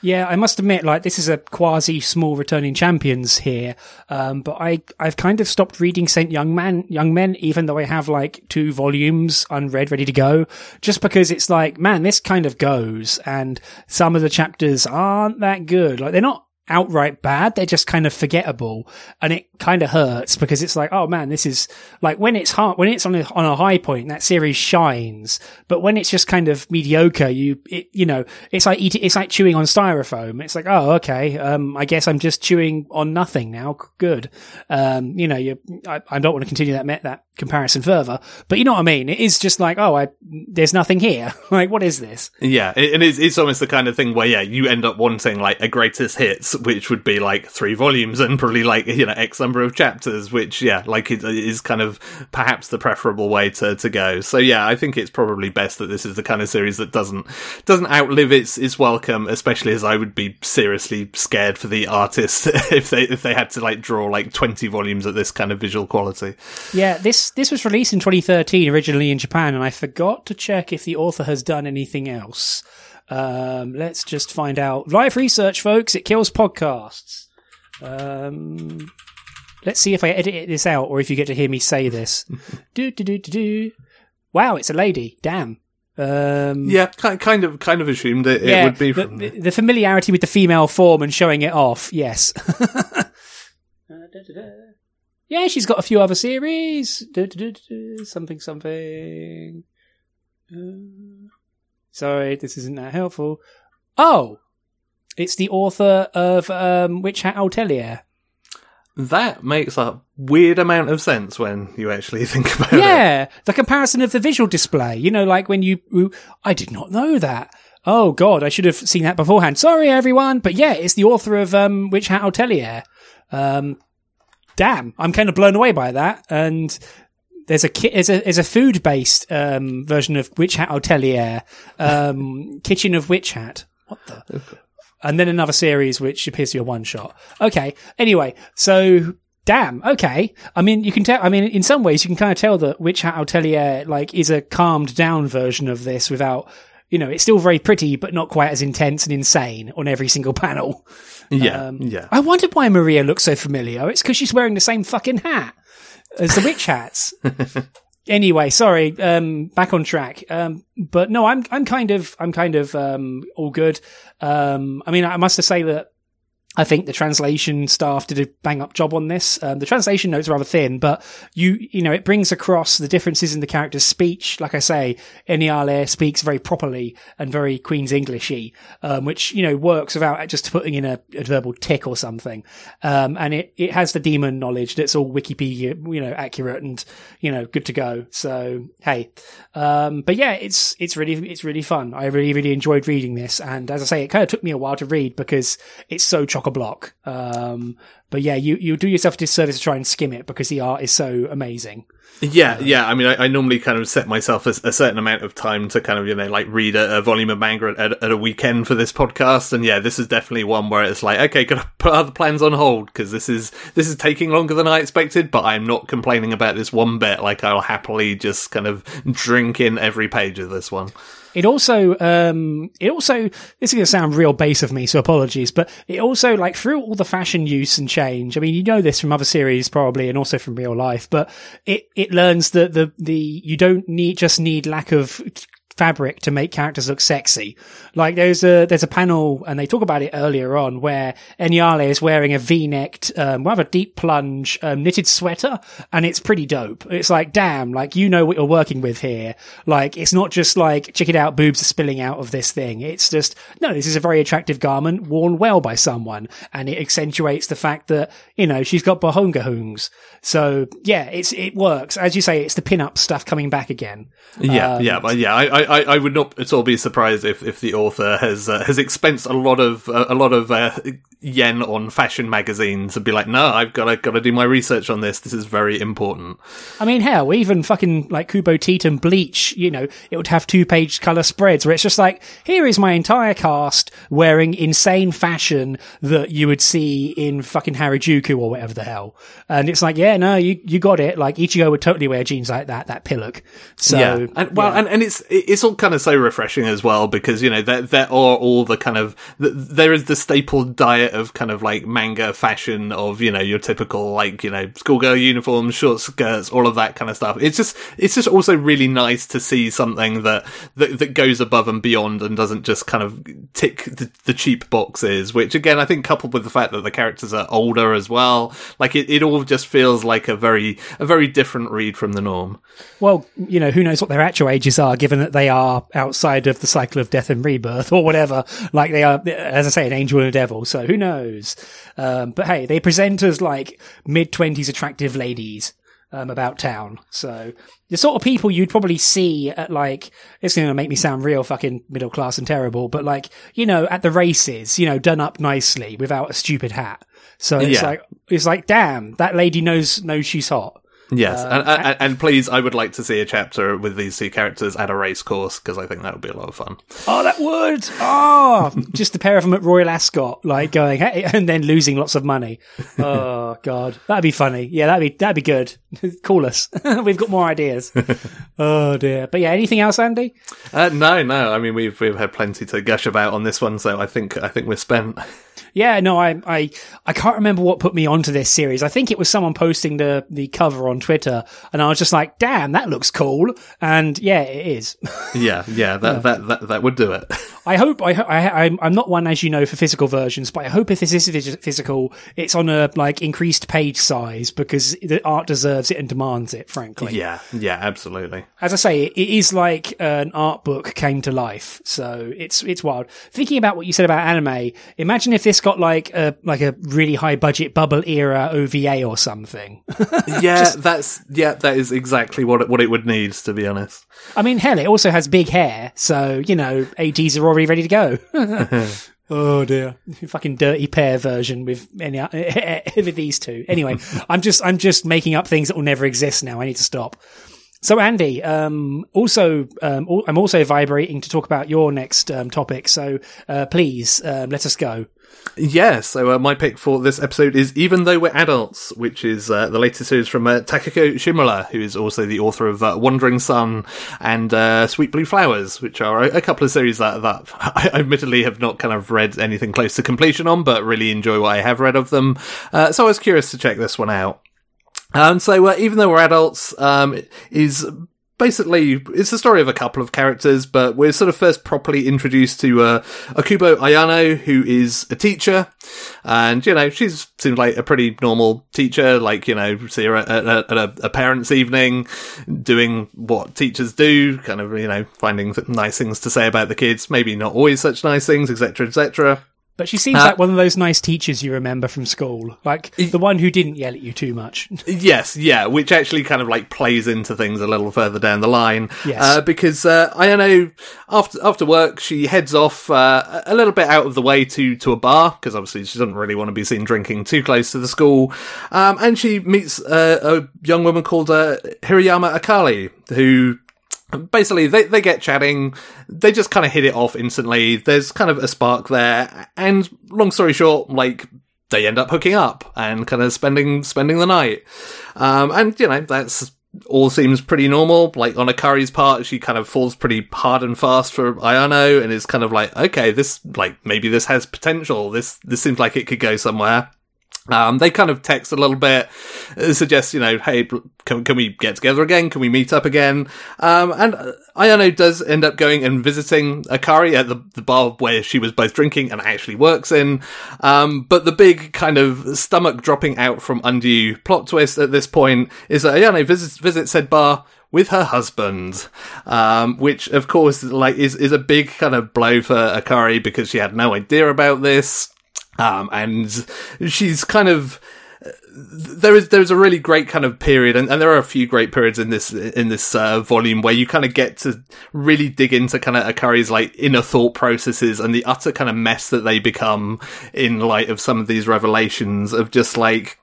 Yeah, I must admit, like this is a quasi small returning champions here, um, but I I've kind of stopped reading Saint Young Man Young Men, even though I have like two volumes unread ready to go, just because it's like, man, this kind of goes, and some of the chapters aren't that good. Like they're not outright bad. They're just kind of forgettable, and it kind of hurts because it's like, oh man, this is like when it's hard, when it's on a, on a high point, that series shines. But when it's just kind of mediocre, you it, you know, it's like eating, it's like chewing on styrofoam. It's like, oh okay, um, I guess I'm just chewing on nothing now. Good, um, you know, you, I, I don't want to continue that that comparison further, but you know what I mean. It is just like, oh, I there's nothing here. like, what is this? Yeah, and it's it's almost the kind of thing where yeah, you end up wanting like a greatest hits which would be like three volumes and probably like you know x number of chapters which yeah like it is kind of perhaps the preferable way to, to go. So yeah i think it's probably best that this is the kind of series that doesn't doesn't outlive its its welcome especially as i would be seriously scared for the artist if they if they had to like draw like 20 volumes at this kind of visual quality. Yeah this this was released in 2013 originally in japan and i forgot to check if the author has done anything else Um, let's just find out. Live research, folks. It kills podcasts. Um, let's see if I edit this out or if you get to hear me say this. do, do, do, do, do. Wow, it's a lady. Damn. Um, yeah, kind of, kind of assumed it, yeah, it would be from the, the, familiarity with the female form and showing it off. Yes. yeah, she's got a few other series. Something, something. Uh, sorry, this isn't that helpful. Oh, it's the author of um, Witch Hat Atelier that makes a weird amount of sense when you actually think about yeah, it. Yeah, the comparison of the visual display. You know, like when you, I did not know that. Oh God, I should have seen that beforehand. Sorry, everyone, but yeah, it's the author of um, Witch Hat Atelier. Um, damn, I'm kind of blown away by that. And there's a ki- there's a there's a food based um, version of Witch Hat Atelier, um, Kitchen of Witch Hat. What the? and then another series which appears to be a one shot. Okay. Anyway, so damn. Okay. I mean, you can tell. I mean, in some ways, you can kind of tell that Witch Hat Atelier like is a calmed down version of this without. You know, it's still very pretty, but not quite as intense and insane on every single panel. Yeah, um, yeah. I wondered why Maria looks so familiar. It's because she's wearing the same fucking hat as the witch hats. anyway, sorry. Um, back on track. Um, but no, I'm I'm kind of I'm kind of um, all good. Um, I mean, I must say that I think the translation staff did a bang up job on this. Um, the translation notes are rather thin, but you, you know, it brings across the differences in the character's speech. Like I say, Eniale speaks very properly and very Queen's Englishy, um, which, you know, works without just putting in a, verbal tick or something. Um, and it, it has the demon knowledge that's all Wikipedia, you know, accurate and, you know, good to go. So, hey. Um, but yeah, it's, it's really, it's really fun. I really, really enjoyed reading this. And as I say, it kind of took me a while to read because it's so chock a block. Um, but yeah, you, you do yourself a disservice to try and skim it because the art is so amazing. Yeah, um, yeah. I mean, I, I, normally kind of set myself a, a, certain amount of time to kind of, you know, like read a, a volume of manga at, at, a weekend for this podcast. And yeah, this is definitely one where it's like, okay, gotta put other plans on hold because this is, this is taking longer than I expected, but I'm not complaining about this one bit. Like, I'll happily just kind of drink in every page of this one. It also, um, it also, this is going to sound real base of me, so apologies, but it also, like, through all the fashion use and change, I mean, you know this from other series probably and also from real life, but it, it learns that the, the, you don't need, just need lack of fabric to make characters look sexy. Like there's a there's a panel, and they talk about it earlier on, where Eniale is wearing a V-necked, um, rather deep plunge um, knitted sweater, and it's pretty dope. It's like, damn, like you know what you're working with here. Like it's not just like check it out, boobs are spilling out of this thing. It's just no, this is a very attractive garment worn well by someone, and it accentuates the fact that you know she's got bahongahungs. So yeah, it's it works as you say. It's the pin-up stuff coming back again. Yeah, um, yeah, but yeah, I, I, I would not at all be surprised if, if the author has uh, has expensed a lot of uh, a lot of uh, yen on fashion magazines and be like, no, I've got to got to do my research on this. This is very important. I mean, hell, even fucking like Kubo Teetan Bleach, you know, it would have two page color spreads where it's just like, here is my entire cast wearing insane fashion that you would see in fucking Harajuku or whatever the hell, and it's like, yeah, no, you you got it. Like Ichigo would totally wear jeans like that, that pillock. So yeah, and well, yeah. and, and it's it's all kind of so refreshing as well because you know there there are all the kind of there is the staple diet of kind of like manga fashion of you know your typical like you know schoolgirl uniforms, short skirts, all of that kind of stuff. It's just it's just also really nice to see something that that, that goes above and beyond and doesn't just kind of tick the, the cheap boxes. Which again, I think coupled with the fact that the characters are older as well, like it, it all just feels like a very a very different read from the norm. Well, you know, who knows what their actual ages are, given that they are outside of the cycle of death and rebirth or whatever. Like they are, as I say, an angel and a devil. So who knows? Um, but hey, they present as like mid twenties attractive ladies. Um, about town. So the sort of people you'd probably see at like, it's going to make me sound real fucking middle class and terrible, but like, you know, at the races, you know, done up nicely without a stupid hat. So it's yeah. like, it's like, damn, that lady knows, knows she's hot. Yes, um, and, and, and, please, I would like to see a chapter with these two characters at a race course because I think that would be a lot of fun. Oh, that would! Oh, just a pair of them at Royal Ascot, like going hey, and then losing lots of money. Oh God, that'd be funny. Yeah, that'd be that'd be good. Call us. We've got more ideas. oh dear. But yeah, anything else, Andy? Uh, no, no. I mean, we've we've had plenty to gush about on this one, so I think I think we're spent. Yeah, no, I, I, I can't remember what put me onto this series. I think it was someone posting the, the cover on Twitter and I was just like, damn, that looks cool. And yeah, it is. yeah, yeah, that, yeah. That, that, that would do it. I hope, I, I, I'm not one, as you know, for physical versions, but I hope if this is physical, it's on a, like, increased page size because the art deserves it and demands it, frankly. Yeah, yeah, absolutely. As I say, it is like an art book came to life. So it's, it's wild. Thinking about what you said about anime, imagine if this got like a like a really high budget bubble era OVA or something. yeah, Just, that's yeah, that is exactly what it, what it would need to be honest. I mean, hell, it also has big hair, so you know, ADs are already ready to go. oh dear, fucking dirty pair version with any with these two. Anyway, I'm just I'm just making up things that will never exist now. I need to stop. So, Andy, um, also, um, I'm also vibrating to talk about your next um, topic. So, uh, please uh, let us go. Yeah, so uh, my pick for this episode is Even Though We're Adults, which is uh, the latest series from uh, Takako Shimura, who is also the author of uh, Wandering Son and uh, Sweet Blue Flowers, which are a, a, couple of series that, that I admittedly have not kind of read anything close to completion on, but really enjoy what I have read of them. Uh, so I was curious to check this one out. And so, even though we're adults, um, is basically it's the story of a couple of characters, but we're sort of first properly introduced to uh, Akubo Ayano, who is a teacher, and you know she seems like a pretty normal teacher. Like you know, see her at, at, at a, a, parents' evening, doing what teachers do, kind of you know finding nice things to say about the kids. Maybe not always such nice things, etc., etc. But she seems uh, like one of those nice teachers you remember from school, like the one who didn't yell at you too much. yes, yeah, which actually kind of like plays into things a little further down the line. Yes, uh, because uh, I know after after work she heads off uh, a little bit out of the way to to a bar because obviously she doesn't really want to be seen drinking too close to the school, um, and she meets uh, a young woman called uh, Hirayama Akari who basically they, they get chatting they just kind of hit it off instantly there's kind of a spark there and long story short like they end up hooking up and kind of spending spending the night um, and you know that's all seems pretty normal. Like on Akari's part, she kind of falls pretty hard and fast for Ayano and is kind of like, okay, this, like, maybe this has potential. This, this seems like it could go somewhere. Um, they kind of text a little bit, uh, suggest, you know, hey, can, can we get together again? Can we meet up again? Um, and Ayano does end up going and visiting Akari at the, the bar where she was both drinking and actually works in. Um, but the big kind of stomach dropping out from undue plot twist at this point is that Ayano visits, visits said bar with her husband, um, which of course like is is a big kind of blow for Akari because she had no idea about this. Um, and she's kind of, there is there's a really great kind of period, and, and there are a few great periods in this in this uh, volume where you kind of get to really dig into kind of Akari's like inner thought processes and the utter kind of mess that they become in light of some of these revelations of just like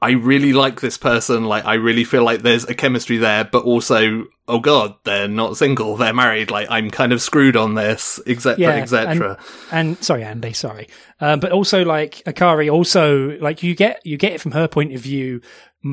I really like this person. Like, I really feel like there's a chemistry there, but also, oh god, they're not single, they're married. Like, I'm kind of screwed on this, etc., yeah, etc. And, and, sorry, Andy, sorry, um, but also like Akari, also like you get you get it from her point of view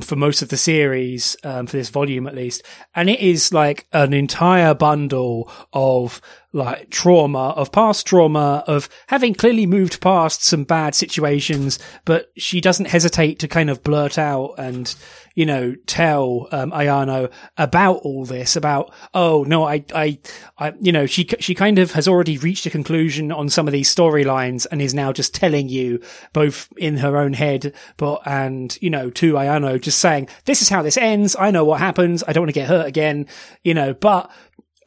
for most of the series, um, for this volume at least, and it is like an entire bundle of like trauma, of past trauma, of having clearly moved past some bad situations, but she doesn't hesitate to kind of blurt out and, you know, tell, um, Ayano about all this, about, oh, no, I, I, I, you know, she, she kind of has already reached a conclusion on some of these storylines and is now just telling you both in her own head, but, and, you know, to Ayano, just saying, this is how this ends. I know what happens. I don't want to get hurt again, you know, but,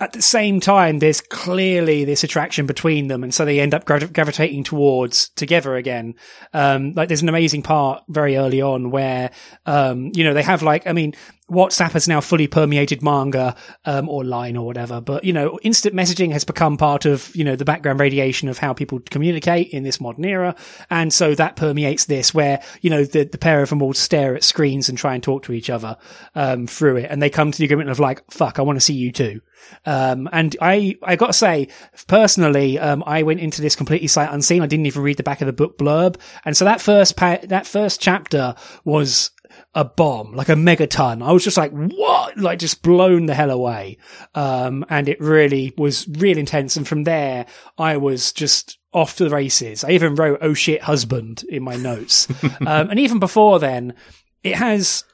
at the same time, there's clearly this attraction between them, and so they end up grav- gravitating towards together again. Um, like there's an amazing part very early on where, um, you know, they have like, I mean, WhatsApp has now fully permeated manga um, or line or whatever. But you know, instant messaging has become part of you know the background radiation of how people communicate in this modern era, and so that permeates this, where you know the the pair of them all stare at screens and try and talk to each other um, through it, and they come to the agreement of like, "Fuck, I want to see you too." Um, and I, I got to say, personally, um, I went into this completely sight unseen. I didn't even read the back of the book blurb, and so that first pa- that first chapter was a bomb, like a megaton. I was just like, what? Like just blown the hell away. Um, and it really was real intense. And from there, I was just off to the races. I even wrote, oh shit, husband in my notes. um, and even before then, it has,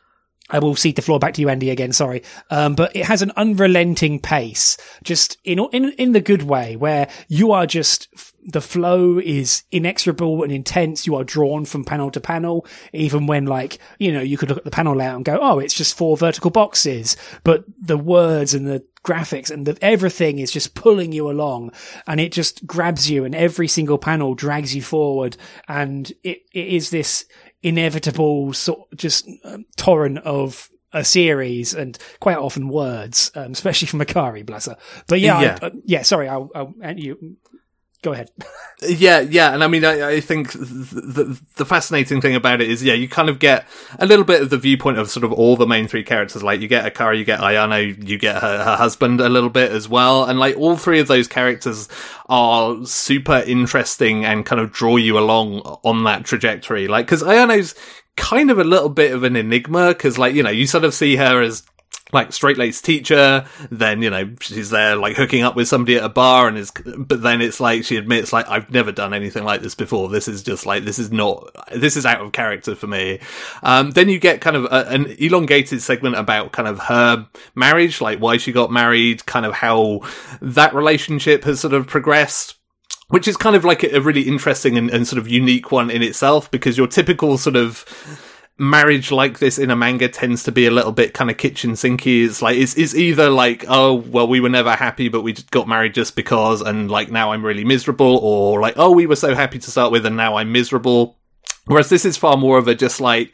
I will cede the floor back to you, Andy, again. Sorry, um, but it has an unrelenting pace, just in in in the good way, where you are just the flow is inexorable and intense. You are drawn from panel to panel, even when like you know you could look at the panel layout and go, oh, it's just four vertical boxes, but the words and the graphics and the, everything is just pulling you along and it just grabs you and every single panel drags you forward and it, it is this inevitable sort of just um, torrent of a series and quite often words, um, especially from Akari, bless her. But yeah, yeah, I, uh, yeah sorry, I'll, I'll, you go ahead. yeah, yeah, and I mean, I, I think the, the, fascinating thing about it is, yeah, you kind of get a little bit of the viewpoint of sort of all the main three characters. Like, you get Akari, you get Ayano, you get her, her husband a little bit as well, and like all three of those characters are super interesting and kind of draw you along on that trajectory. Like, because Ayano's kind of a little bit of an enigma because like you know you sort of see her as like straight laced teacher. Then you know she's there like hooking up with somebody at a bar, and is but then it's like she admits like I've never done anything like this before. This is just like this is not this is out of character for me. Um, then you get kind of a, an elongated segment about kind of her marriage, like why she got married, kind of how that relationship has sort of progressed which is kind of like a, really interesting and, and, sort of unique one in itself because your typical sort of marriage like this in a manga tends to be a little bit kind of kitchen sinky. It's like it's, it's either like oh well we were never happy but we got married just because and like now I'm really miserable or like oh we were so happy to start with and now I'm miserable. Whereas this is far more of a just like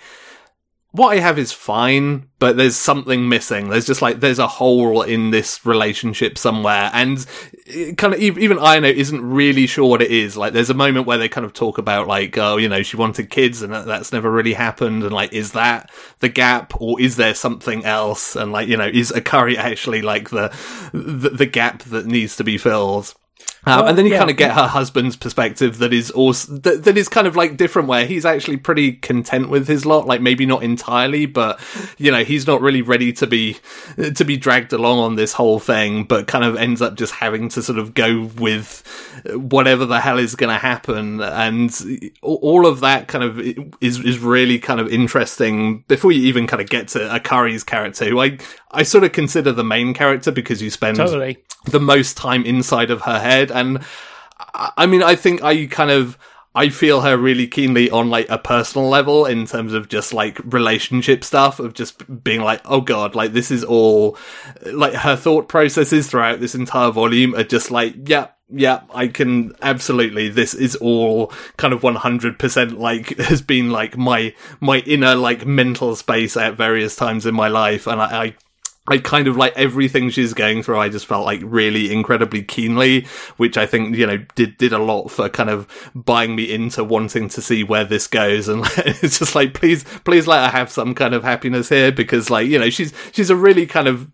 what I have is fine, but there's something missing. There's just like there's a hole in this relationship somewhere, and eh, kind of even Ayano isn't really sure what it is. Like there's a moment where they kind of talk about like, oh, you know, she wanted kids, and that's never really happened, and like, is that the gap, or is there something else? And like, you know, is Akari actually like the the, the gap that needs to be filled? Um, well, and then you yeah. kind of get her husband's perspective that is also that, that is kind of like different where he's actually pretty content with his lot like maybe not entirely but you know he's not really ready to be to be dragged along on this whole thing but kind of ends up just having to sort of go with whatever the hell is going to happen and all of that kind of is is really kind of interesting before you even kind of get to Akari's character who I I sort of consider the main character because you spend totally. the most time inside of her head. And I mean, I think I kind of, I feel her really keenly on like a personal level in terms of just like relationship stuff of just being like, oh god, like this is all like her thought processes throughout this entire volume are just like, yeah, yeah, I can absolutely. This is all kind of 100% like has been like my, my inner like mental space at various times in my life. And I, I I kind of like everything she's going through. I just felt like really incredibly keenly, which I think you know did did a lot for kind of buying me into wanting to see where this goes. And it's just like, please, please let her have some kind of happiness here because, like, you know, she's she's a really kind of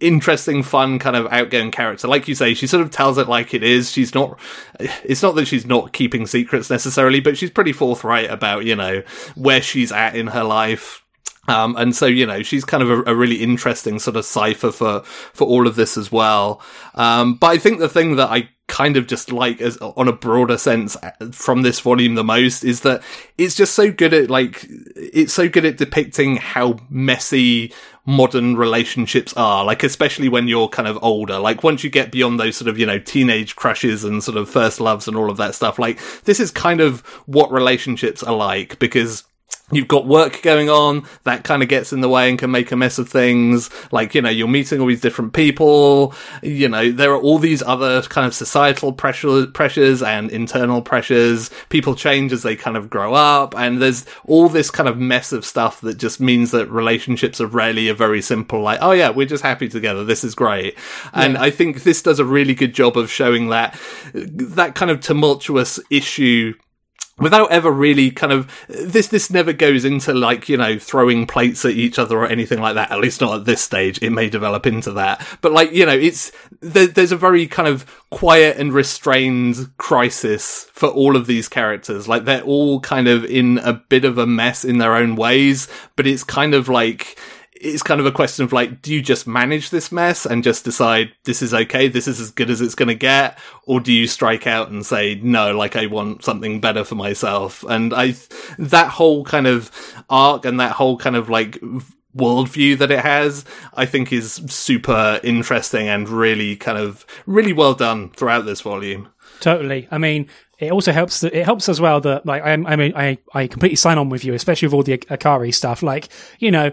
interesting, fun, kind of outgoing character. Like you say, she sort of tells it like it is. She's not. It's not that she's not keeping secrets necessarily, but she's pretty forthright about you know where she's at in her life um, and so, you know, she's kind of a, a, really interesting sort of cipher for, for all of this as well. Um, but I think the thing that I kind of just like as on a broader sense uh, from this volume the most is that it's just so good at like, it's so good at depicting how messy modern relationships are like especially when you're kind of older like once you get beyond those sort of you know teenage crushes and sort of first loves and all of that stuff like this is kind of what relationships are like because you've got work going on that kind of gets in the way and can make a mess of things. Like you know you're meeting all these different people. You know there are all these other kind of societal pressure, pressures and internal pressures. People change as they kind of grow up. And there's all this kind of mess of stuff that just means that relationships are rarely a very simple like oh yeah we're just happy together. This is great. Yeah. and i think this does a really good job of showing that that kind of tumultuous issue without ever really kind of this this never goes into like you know throwing plates at each other or anything like that at least not at this stage. It may develop into that. But like you know it's there, there's a very kind of quiet and restrained crisis for all of these characters. Like they're all kind of in a bit of a mess in their own ways but it's kind of like it's kind of a question of like, do you just manage this mess and just decide this is okay, this is as good as it's going to get, or do you strike out and say no, like I want something better for myself? And I, that whole kind of arc and that whole kind of like worldview that it has, I think is super interesting and really kind of really well done throughout this volume. Totally. I mean, it also helps that it helps as well that like I I mean I I completely sign on with you, especially with all the Akari stuff. Like you know,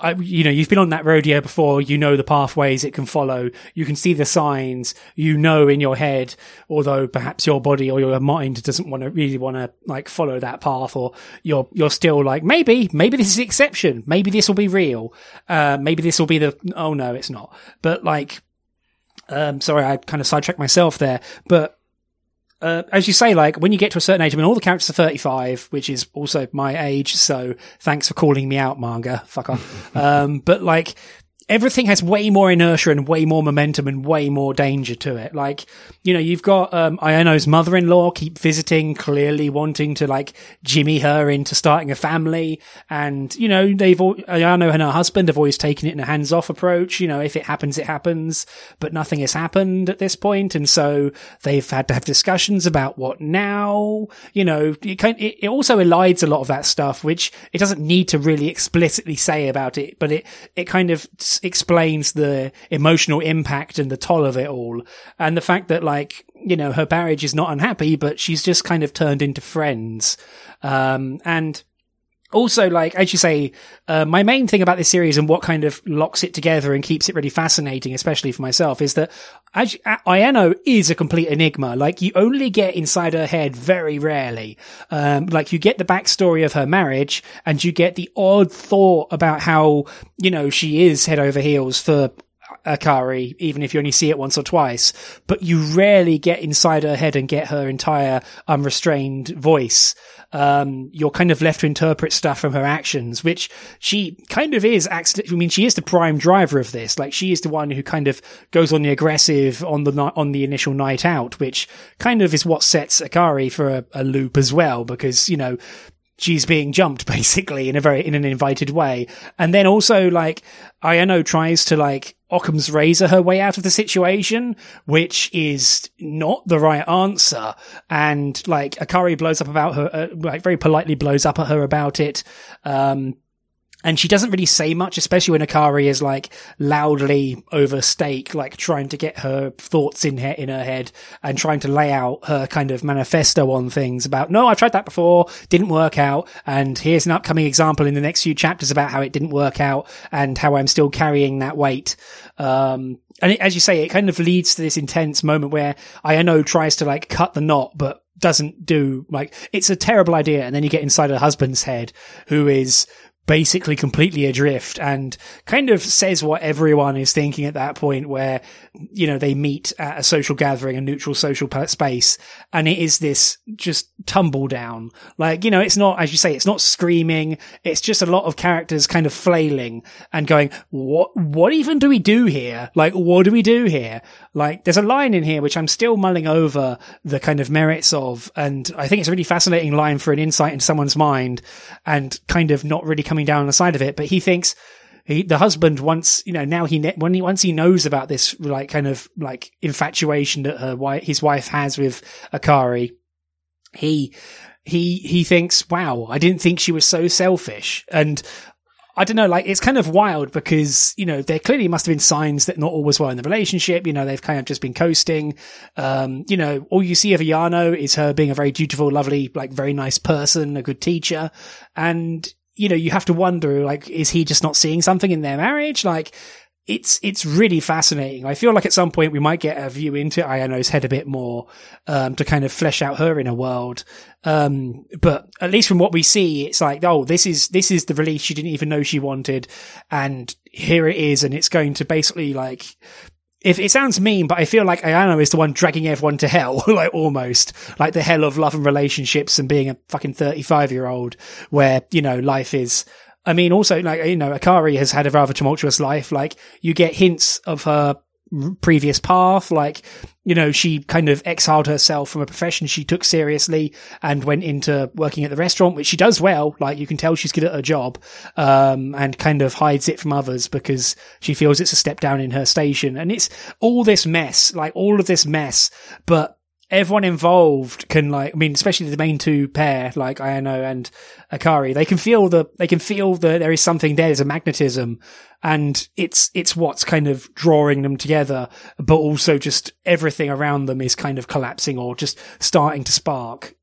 I, you know, you've been on that rodeo before. You know the pathways it can follow. You can see the signs. You know in your head, although perhaps your body or your mind doesn't want to really want to like follow that path, or you're you're still like maybe maybe this is the exception. Maybe this will be real. Uh, maybe this will be the oh no, it's not. But like, um, sorry, I kind of sidetracked myself there. But uh, as you say, like when you get to a certain age, I mean, all the characters are 35, which is also my age. So thanks for calling me out, manga. Fuck off. um, but like everything has way more inertia and way more momentum and way more danger to it. Like, you know, you've got um, Ayano's mother-in-law keep visiting, clearly wanting to like jimmy her into starting a family, and you know, they've all, Ayano and her husband have always taken it in a hands-off approach. You know, if it happens, it happens, but nothing has happened at this point. point, and so they've had to have discussions about what now. You know, it, kind, it, it also elides a lot of that stuff, which it doesn't need to really explicitly say about it, but it it kind of explains the emotional impact and the toll of it all. And the fact that like, you know, her marriage is not unhappy, but she's just kind of turned into friends. Um, and, also like as you say uh, my main thing about this series and what kind of locks it together and keeps it really fascinating especially for myself is that as, Ayano is a complete enigma. Like you only get inside her head very rarely. Um, like you get the backstory of her marriage and you get the odd thought about how you know she is head over heels for Akari, even if you only see it once or twice, but you rarely get inside her head and get her entire unrestrained voice um, you're kind of left to interpret stuff from her actions, which she kind of is. Actually I mean, she is the prime driver of this. Like, she is the one who kind of goes on the aggressive on the on the initial night out, which kind of is what sets Akari for a, a loop as well, because you know she's being jumped basically in a very in an invited way and then also like Ayano tries to like Occam's razor her way out of the situation, which is not the right answer. And like Akari blows up about her, uh, like very politely blows up at her about it. Um, and she doesn't really say much, especially when Akari is like loudly over stake, like trying to get her thoughts in her, in her head and trying to lay out her kind of manifesto on things about, no, I've tried that before, didn't work out. And here's an upcoming example in the next few chapters about how it didn't work out and how I'm still carrying that weight. Um, and it, as you say, it kind of leads to this intense moment where Ayano tries to like cut the knot, but doesn't do like it's a terrible idea and then you get inside her husband's head who is basically completely adrift and kind of says what everyone is thinking at that point where, you know, they meet at a social gathering, a neutral social space. And it is this just tumble down. Like, you know, it's not, as you say, it's not screaming. It's just a lot of characters kind of flailing and going, what, what even do we do here? Like, what do we do here? Like, there's a line in here which I'm still mulling over the kind of merits of. And I think it's a really fascinating line for an insight into someone's mind and kind of not really coming down on the side of it, but he thinks he, the husband once, you know, now he, when he, once he knows about this, like, kind of, like, infatuation that her wife, his wife has with Akari, he, he, he thinks, wow, I didn't think she was so selfish. And I don't know, like it's kind of wild because, you know, there clearly must have been signs that not all was well in the relationship. You know, they've kind of just been coasting. Um, you know, all you see of Ayano is her being a very dutiful, lovely, like very nice person, a good teacher. And you know, you have to wonder, like, is he just not seeing something in their marriage? Like, it's it's really fascinating. I feel like at some point we might get a view into Ayano's head a bit more um, to kind of flesh out her inner world. Um, but at least from what we see, it's like, oh, this is this is the release she didn't even know she wanted, and here it is, and it's going to basically like. If it sounds mean, but I feel like Ayano is the one dragging everyone to hell, like almost like the hell of love and relationships and being a fucking 35 year old where, you know, life is I mean, also, like, you know, Akari has had a rather tumultuous life. Like, you get hints of her previous path. Like, you know, she kind of exiled herself from a profession she took seriously and went into working at the restaurant, which she does well. Like, you can tell she's good at her job, um, and kind of hides it from others because she feels it's a step down in her station. And it's all this mess, like all of this mess, but everyone involved can like, I mean, especially the main two pair, like Ayano and Akari, they can feel the, they can feel that there is something there, there's a magnetism and it's, it's what's kind of drawing them together, but also just everything around them is kind of collapsing or just starting to spark.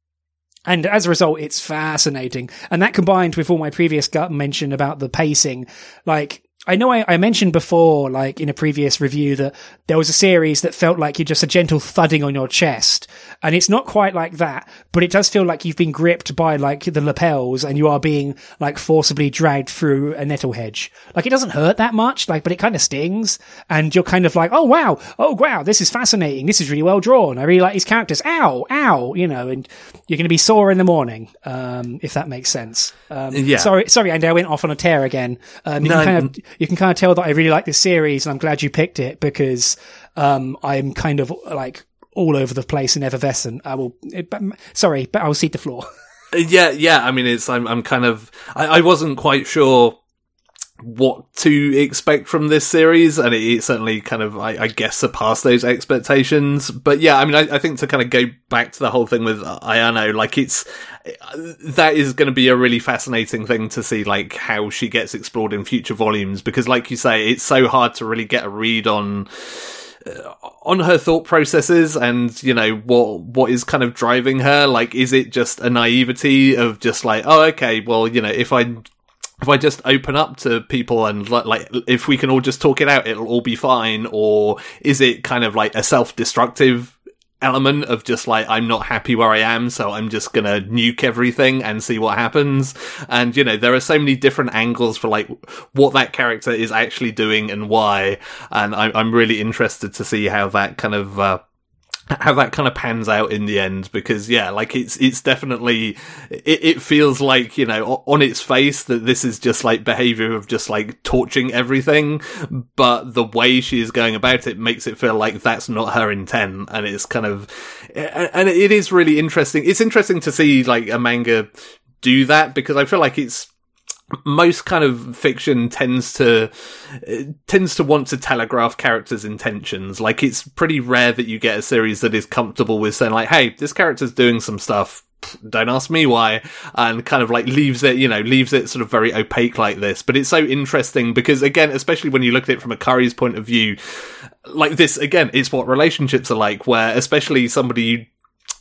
And as a result, it's fascinating. And that combined with all my previous gut mention about the pacing, like I know I, I, mentioned before, like in a previous review, that there was a series that felt like you're just a gentle thudding on your chest. And it's not quite like that, but it does feel like you've been gripped by like the lapels and you are being like forcibly dragged through a nettle hedge. Like it doesn't hurt that much, like, but it kind of stings. And you're kind of like, oh wow, oh wow, this is fascinating. This is really well drawn. I really like these characters. Ow, ow, you know, and you're going to be sore in the morning, um, if that makes sense. Um, yeah. Sorry, sorry, Andy, I went off on a tear again. Um, no, kind of, you can kind of tell that I really like this series and I'm glad you picked it because, um, I'm kind of like all over the place and effervescent. I will, it, sorry, but I will cede the floor. yeah, yeah. I mean, it's, I'm, I'm kind of, I, I wasn't quite sure what to expect from this series, and it, it certainly kind of, I, I, guess, surpassed those expectations. But yeah, I mean, I, I, think to kind of go back to the whole thing with Ayano, like it's that is going to be a really fascinating thing to see, like how she gets explored in future volumes, because, like you say, it's so hard to really get a read on uh, on her thought processes and you know what what is kind of driving her like is it just a naivety of just like oh okay well you know if i if I just open up to people and like, if we can all just talk it out, it'll all be fine? Or is it kind of like a self-destructive element of just like, I'm not happy where I am, so I'm just gonna nuke everything and see what happens? And, you know, there are so many different angles for like what that character is actually doing and why. And I'm, I'm really interested to see how that kind of, uh, how that kind of pans out in the end because yeah like it's it's definitely it, it, feels like you know on its face that this is just like behavior of just like torching everything but the way she is going about it makes it feel like that's not her intent and it's kind of and it is really interesting. It's interesting to see like a manga do that because i feel like it's most kind of fiction tends to tends to want to telegraph characters' intentions. Like it's pretty rare that you get a series that is comfortable with saying like, "Hey, this character's doing some stuff." Don't ask me why, and kind of like leaves it, you know, leaves it sort of very opaque like this. But it's so interesting because, again, especially when you look at it from Akari's point of view, like this, again, it's what relationships are like, where especially somebody you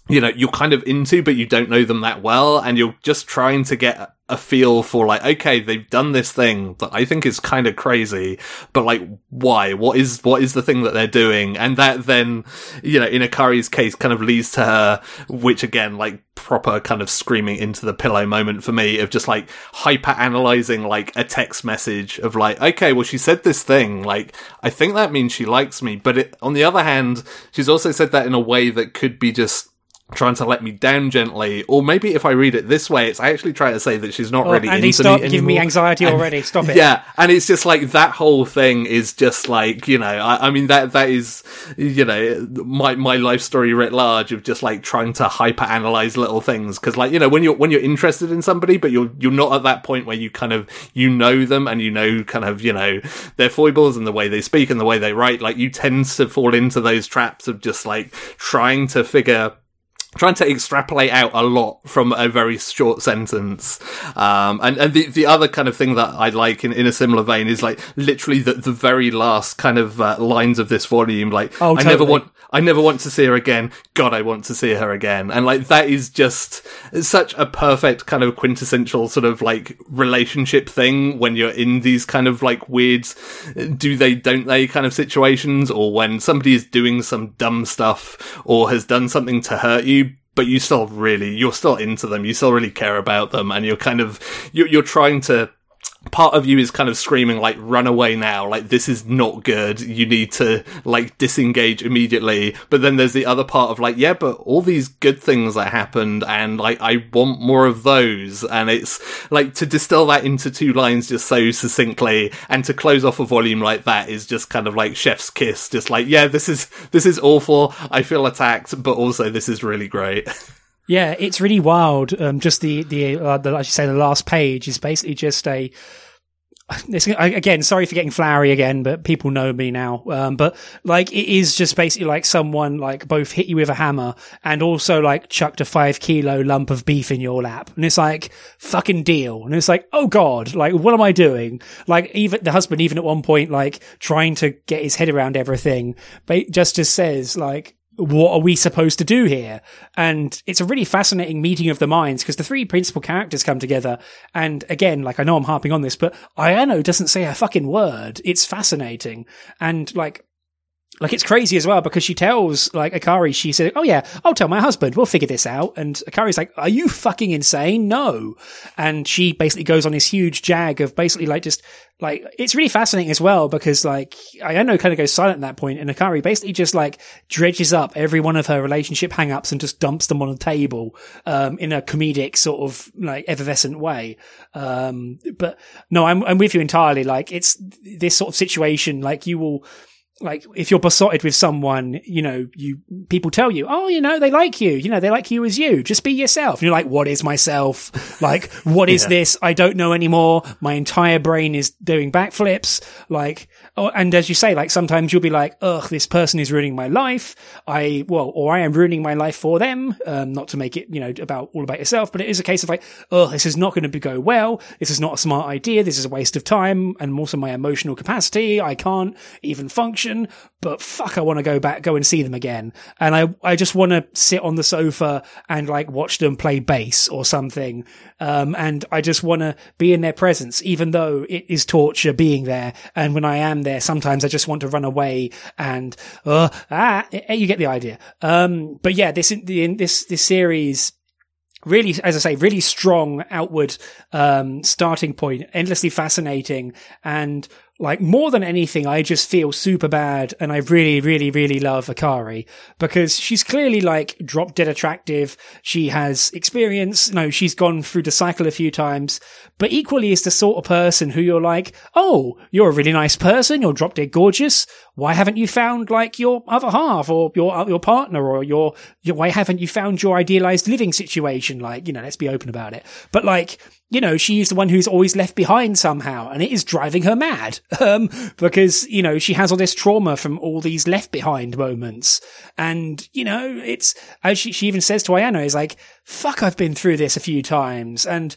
you know, you're kind of into, but you don't know them that well, and you're just trying to get a feel for like, okay, they've done this thing that I think is kind of crazy, but like, why? What is, what is the thing that they're doing? And that then, you know, in Akari's case kind of leads to her, which again, like proper kind of screaming into the pillow moment for me of just like hyper analyzing like a text message of like, okay, well, she said this thing. Like, I think that means she likes me. But it, on the other hand, she's also said that in a way that could be just trying to let me down gently, or maybe if I read it this way, it's actually trying to say that she's not oh, really Andy, into stop me giving me anxiety and, already. Stop it. Yeah, and it's just like that whole thing is just like you know, I, I, mean that that is you know my my life story writ large of just like trying to hyper analyze little things because like you know when you're when you're interested in somebody, but you're you're not at that point where you kind of you know them and you know kind of you know their foibles and the way they speak and the way they write, like you tend to fall into those traps of just like trying to figure trying to extrapolate out a lot from a very short sentence. Um, and, and the, the other kind of thing that I like in, in a similar vein is like literally the, the very last kind of uh, lines of this volume. Like, oh, totally. I never want, I never want to see her again. God, I want to see her again. And like, that is just such a perfect kind of quintessential sort of like relationship thing when you're in these kind of like weird, do they, don't they kind of situations or when somebody is doing some dumb stuff or has done something to hurt you but you still really you're still into them you still really care about them and you're kind of you're, you're trying to part of you is kind of screaming like run away now. Like this is not good. You need to like disengage immediately. But then there's the other part of like yeah but all these good things that happened and like i want more of those. And it's like to distill that into two lines just so succinctly and to close off a volume like that is just kind of like chef's kiss. Just like yeah this is this is awful. I feel attacked but also this is really great Yeah, it's really wild. Um, just the the, uh, the, you say, the last page is basically just a. Again, sorry for getting flowery again, but people know me now. Um, but like, it is just basically like someone like both hit you with a hammer and also like chucked a five kilo lump of beef in your lap. And it's like, fucking deal. And it's like, oh God, like, what am I doing? Like, even the husband, even at one point, like trying to get his head around everything, but just just says like, what are we supposed to do here? And it's a really fascinating meeting of the minds because the three principal characters come together. And again, like I know I'm harping on this, but Ayano doesn't say a fucking word. It's fascinating. And like, like it's crazy as well because she tells like Akari, she said, "Oh yeah, I'll tell my husband. We'll figure this out." And Akari's like, "Are you fucking insane? No!" And she basically goes on this huge jag of basically like just like it's really fascinating as well because like Ayano kind of goes silent at that point, and Akari basically just like dredges up every one of her relationship hang-ups and just dumps them on the table um, in a comedic sort of like effervescent way. Um, but no, I'm I'm with you entirely. Like it's this sort of situation. Like you will like if you're besotted with someone, you know, you people tell you, oh, you know, they like you, you know, they like you as you. Just be yourself. And you're like, what is myself? like, what is yeah. this? I don't know anymore. My entire brain is doing backflips. Like, oh, and as you say, like sometimes you'll be like, ugh, this person is ruining my life. I well, or I am ruining my life for them. Um, not to make it, you know, about all about yourself, but it is a case of like, oh, this is not going to go well. This is not a smart idea. This is a waste of time and also my emotional capacity. I can't even function but fuck, I want to go back, go and see them again. And I, I just want to sit on the sofa and like watch them play bass or something. Um, and I just want to be in their presence, even though it is torture being there. And when I am there, sometimes I just want to run away and, uh, ah, eh, eh, you get the idea. Um, but yeah, this, in this, this series, really, as I say, really strong outward um, starting point, endlessly fascinating, and like more than anything, I just feel super bad and I really, really, really love Akari because she's clearly like drop dead attractive. She has experience. No, she's gone through the cycle a few times, but equally is the sort of person who you're like, Oh, you're a really nice person. You're drop dead gorgeous. Why haven't you found like your other half or your, uh, your partner or your, your, why haven't you found your idealized living situation? Like, you know, let's be open about it. But like, you know, she's the one who's always left behind somehow, and it is driving her mad. Um, because, you know, she has all this trauma from all these left behind moments. And, you know, it's, as she, she even says to Ayano, is like, fuck, I've been through this a few times. And,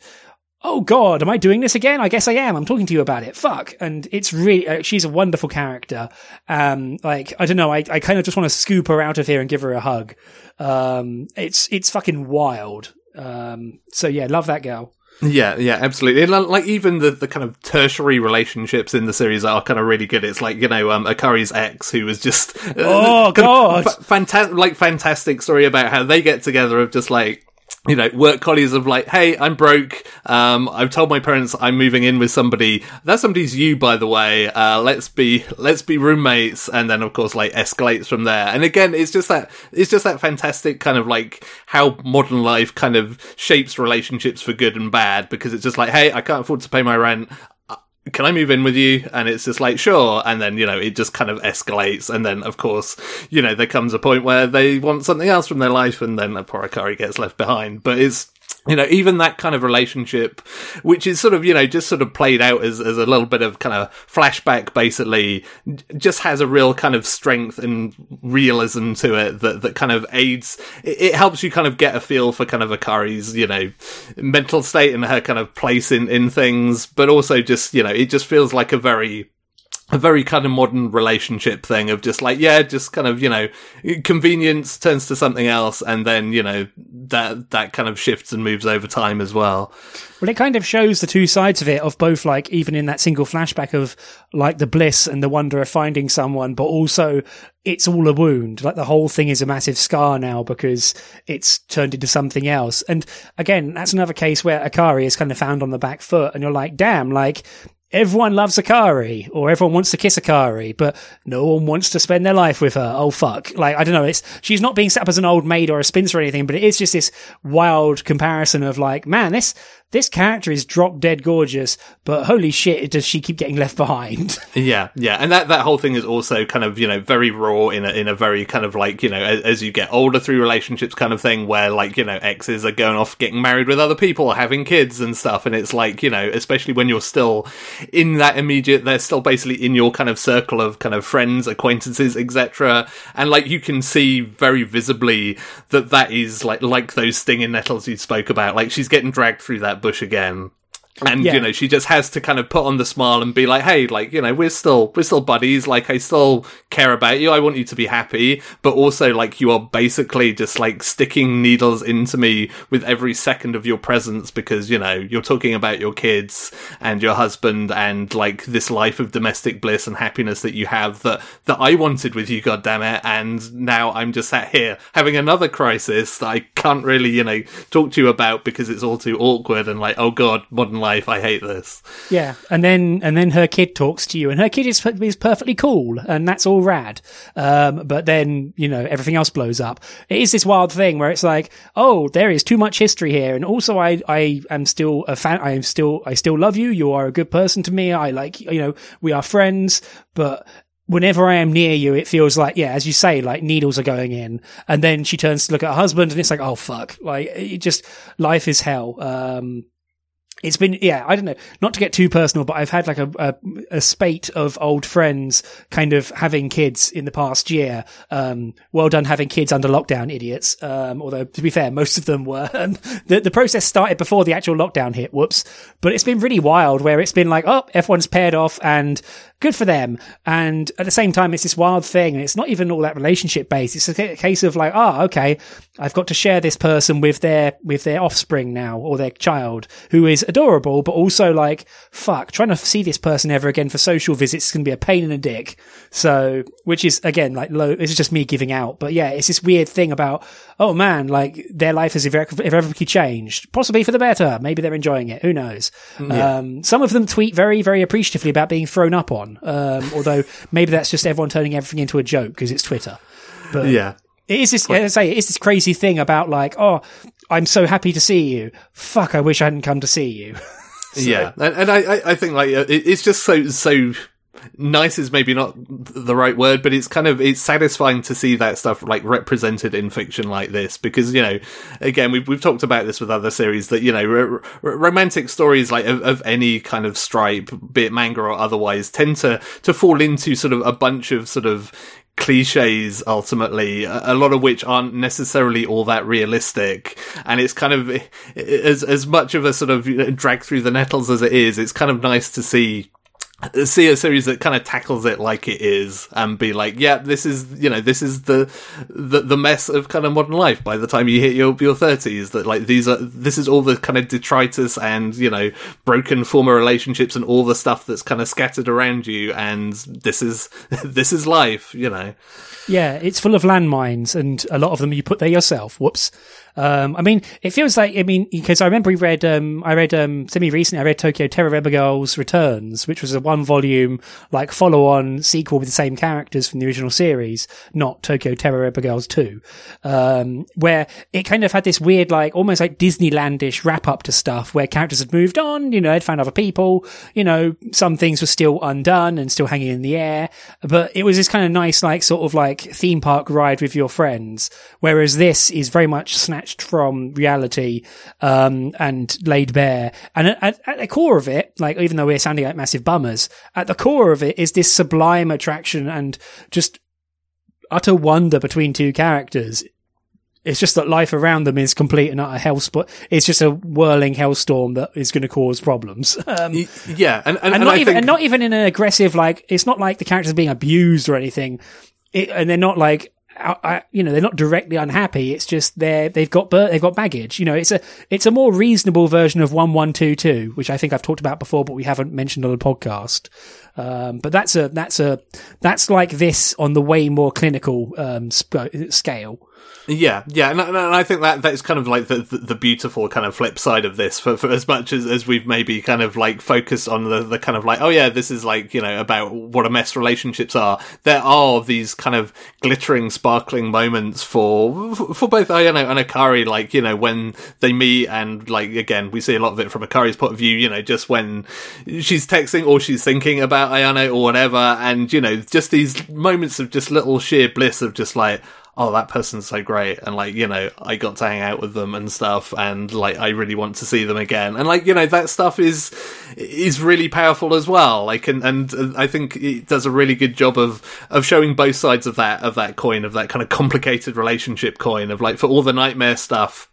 oh God, am I doing this again? I guess I am. I'm talking to you about it. Fuck. And it's really, uh, she's a wonderful character. Um, like, I don't know. I, I kind of just want to scoop her out of here and give her a hug. Um, it's, it's fucking wild. Um, so yeah, love that girl. Yeah, yeah, absolutely. And like even the, the kind of tertiary relationships in the series are kind of really good. It's like you know, um, Akari's ex, who was just oh god, fantastic, like fantastic story about how they get together of just like you know, work colleagues of like, hey, I'm broke. Um, I've told my parents I'm moving in with somebody. That somebody's you, by the way. Uh, let's be, let's be roommates. And then, of course, like escalates from there. And again, it's just that, it's just that fantastic kind of like how modern life kind of shapes relationships for good and bad because it's just like, hey, I can't afford to pay my rent can I move in with you? And it's just like, sure. And then, you know, it just kind of escalates. And then, of course, you know, there comes a point where they want something else from their life and then a poor Akari gets left behind. But it's, you know, even that kind of relationship, which is sort of, you know, just sort of played out as, as a little bit of kind of flashback, basically, just has a real kind of strength and realism to it that, that kind of aids, it, it helps you kind of get a feel for kind of Akari's, you know, mental state and her kind of place in, in things, but also just, you know, it just feels like a very, a very kind of modern relationship thing of just like yeah just kind of you know convenience turns to something else and then you know that that kind of shifts and moves over time as well. Well it kind of shows the two sides of it of both like even in that single flashback of like the bliss and the wonder of finding someone but also it's all a wound. Like the whole thing is a massive scar now because it's turned into something else. And again that's another case where akari is kind of found on the back foot and you're like damn like everyone loves Akari or everyone wants to kiss Akari, but no one wants to spend their life with her. Oh fuck. Like, I don't know. It's, she's not being set up as an old maid or a spinster or anything, but it is just this wild comparison of like, man, this, this character is drop dead gorgeous, but holy shit, does she keep getting left behind? yeah, yeah, and that that whole thing is also kind of you know very raw in a in a very kind of like you know as, as, you get older through relationships kind of thing where like you know exes are going off getting married with other people, having kids and stuff, and it's like you know especially when you're still in that immediate, they're still basically in your kind of circle of kind of friends, acquaintances, etc., and like you can see very visibly that that is like like those stinging nettles you spoke about, like she's getting dragged through that bush again and yeah. you know she just has to kind of put on the smile and be like hey like you know we're still we're still buddies. Like i still care about you. I want you to be happy. But also like you are basically just like sticking needles into me with every second of your presence because you know you're talking about your kids and your husband and like this life of domestic bliss and happiness that you have that that i wanted with you god damn it and now i'm just sat here having another crisis that i can't really you know talk to you about because it's all too awkward and like oh god modern life life. I hate this. Yeah, and then and then her kid talks to you, and her kid is is perfectly cool, and that's all rad. Um, but then you know everything else blows up. It is this wild thing where it's like, oh, there is too much history here, and also I I am still a fan. I am still I still love you. You are a good person to me. I like you know we are friends, but whenever I am near you, it feels like, yeah, as you say, like needles are going in. And then she turns to look at her husband and it's like, oh, fuck. Like, it just, life is hell. Um, it's been yeah i don't know not to get too personal but i've had like a, a, a spate of old friends kind of having kids in the past year. Um, well done having kids under lockdown idiots. Um, although to be fair most of them were. The, the process started before the actual lockdown hit whoops. But it's been really wild where it's been like oh everyone's paired off and good for them. And at the same time, it's this wild thing, and it's not even all that relationship based. It's a case of like, ah, oh, okay, I've got to share this person with their with their offspring now or their child, who is adorable, but also like, fuck, trying to see this person ever again for social visits is going to be a pain in the dick. So, which is again like low. This is just me giving out, but yeah, it's this weird thing about, oh man, like their life has irrevocably changed, possibly for the better. Maybe they're enjoying it. Who knows? Yeah. Um, some of them tweet very, very appreciatively about being thrown up on on. Um, although maybe that's just everyone turning everything into a joke because it's Twitter. But yeah. It is this, I say, it is this crazy thing about like, oh, I'm so happy to see you. Fuck, I wish I hadn't come to see you. so. Yeah, and, and I, I think like it's just so so nice is maybe not the right word, but it's kind of it's satisfying to see that stuff like represented in fiction like this because you know, again we've we've talked about this with other series that you know r- r- romantic stories like of, of, any kind of stripe, be it manga or otherwise, tend to to fall into sort of a bunch of sort of cliches ultimately a lot of which aren't necessarily all that realistic. And it's kind of as as much of a sort of drag through the nettles as it is it's kind of nice to see see a series that kind of tackles it like it is and be like yeah this is you know this is the the, the mess of kind of modern life by the time you hit your your 30s that like these are this is all the kind of detritus and you know broken former relationships and all the stuff that's kind of scattered around you and this is this is life you know? Yeah it's full of landmines and a lot of them you put there yourself. Whoops um, I mean, it feels like I mean because I remember we read um, I read um, semi recently I read Tokyo Tarareba Girls Returns, which was a one volume, like follow on sequel with the same characters from the original series, not Tokyo Tarareba Girls 2, um, where it kind of had this weird, like, almost like Disneylandish wrap up to stuff where characters had moved on, you know, had found other people, you know, some things were still undone and still hanging in the air, but it was this kind of nice, like, sort of like theme park ride with your friends, whereas this is very much snatched from reality, um, and laid bare. And at, at the core of it, like, even though we're sounding like massive bummers, at the core of it is this sublime attraction and just utter wonder between two characters. It's just that life around them is complete and utter hellstorm. It's just a whirling hellstorm that is going to cause problems. Um, yeah, and, and, and, not even, think... and not even in an aggressive like. It's not like the characters are being abused or anything, it, and they're not like You know, they're not directly unhappy. It's just they're they've got they've got baggage. You know, it's a it's a more reasonable version of one one two two, which I think I've talked about before, but we haven't mentioned on the podcast. Um, but that's a that's a that's like this on the way more clinical um, sp- scale. Yeah, yeah, and, and, I think that that's kind of like the, the, the beautiful kind of flip side of this. For, for as much as, as we've maybe kind of like focused on the, the kind of like, oh yeah, this is like you know about what a mess relationships are. There are these kind of glittering, sparkling moments for for both Ayano and Akari. Like you know when they meet, and like again, we see a lot of it from Akari's point of view. You know, just when she's texting or she's thinking about Ayano or whatever, and you know, just these moments of just little sheer bliss of just like oh, that person's so great. And like, you know, I got to hang out with them and stuff. And like, I really want to see them again. And like, you know, that stuff is, is really powerful as well. Like, and, and I think it does a really good job of, of showing both sides of that, of that coin, of that kind of complicated relationship coin of like, for all the nightmare stuff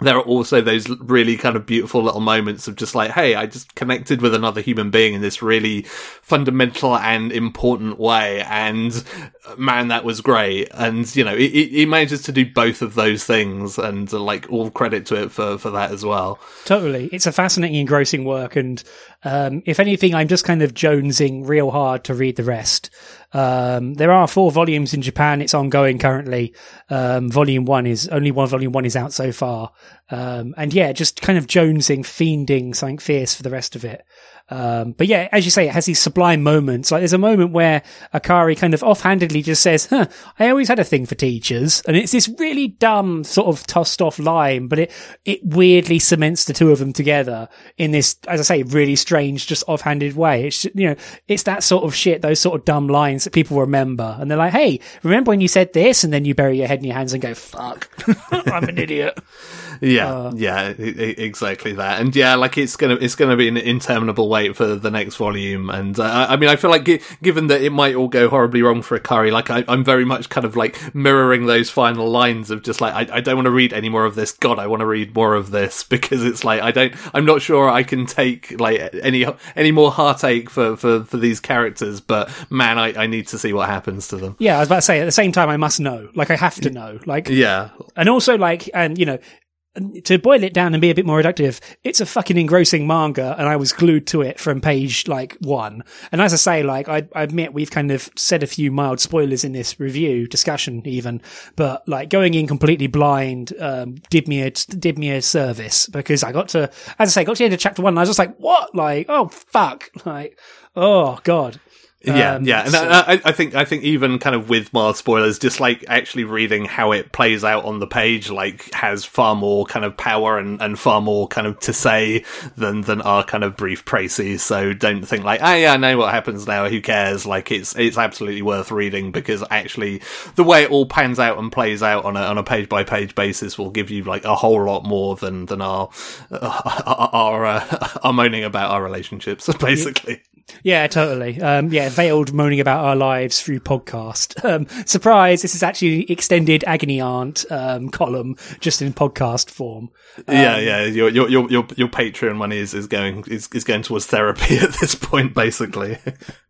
there are also those really kind of beautiful little moments of just like, hey, I just connected with another human being in this really fundamental and important way. And man, that was great. And, you know, it, it manages to do both of those things and uh, like all credit to it for, for that as well. Totally. It's a fascinating, engrossing work. And, um, if anything, I'm just kind of jonesing real hard to read the rest. Um, there are four volumes in Japan. It's ongoing currently. Um, volume one is only one volume one is out so far. Um, and yeah, just kind of jonesing, fiending something fierce for the rest of it. Um, but yeah, as you say, it has these sublime moments. Like there's a moment where Akari kind of offhandedly just says, huh, I always had a thing for teachers. And it's this really dumb sort of tossed off line, but it, it weirdly cements the two of them together in this, as I say, really strange, just offhanded way. It's, you know, it's that sort of shit, those sort of dumb lines that people remember. And they're like, Hey, remember when you said this? And then you bury your head in your hands and go, fuck, I'm an idiot. Yeah, uh, yeah, exactly that. And yeah, like it's gonna it's gonna be an interminable wait for the next volume. And uh, I mean, I feel like g- given that it might all go horribly wrong for Akari, like I, am very much kind of like mirroring those final lines of just like I, I don't want to read any more of this. God, I want to read more of this because it's like I don't. I'm not sure I can take like any any more heartache for for for these characters. But man, I I need to see what happens to them. Yeah, I was about to say at the same time I must know. Like I have to know. Like yeah, and also like and you know to boil it down and be a bit more reductive, it's a fucking engrossing manga, and I was glued to it from page like one. And as I say, like I, I, admit we've kind of said a few mild spoilers in this review discussion, even, but like going in completely blind um, did me a did me a service because I got to, as I say, got to the end of chapter one, and I was just like, what? Like, oh fuck, like, oh god. Yeah, um, yeah, and so. I, I, think I think even kind of with mild spoilers, just like actually reading how it plays out on the page, like has far more kind of power and, and far more kind of to say than than our kind of brief précis. So don't think like, oh yeah, I know what happens now. Who cares? Like it's it's absolutely worth reading because actually the way it all pans out and plays out on a on a page by page basis will give you like a whole lot more than than our uh, our uh, our moaning about our relationships, basically. Yeah, totally. Um, yeah, veiled moaning about our lives through podcast. Um, surprise! This is actually extended agony aunt um, column, just in podcast form. yeah, um, yeah. Your your your your, your Patreon money is, is going is, is going towards therapy at this point, basically.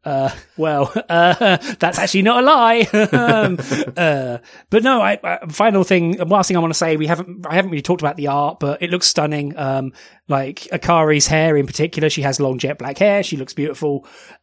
Uh, well, uh, that's actually not a lie. um, uh, but no, I, I, final thing, last thing I want to say, we haven't, I haven't really talked about the art, but it looks stunning. Um, like Akari's hair in particular, she has long jet black hair. She looks beautiful.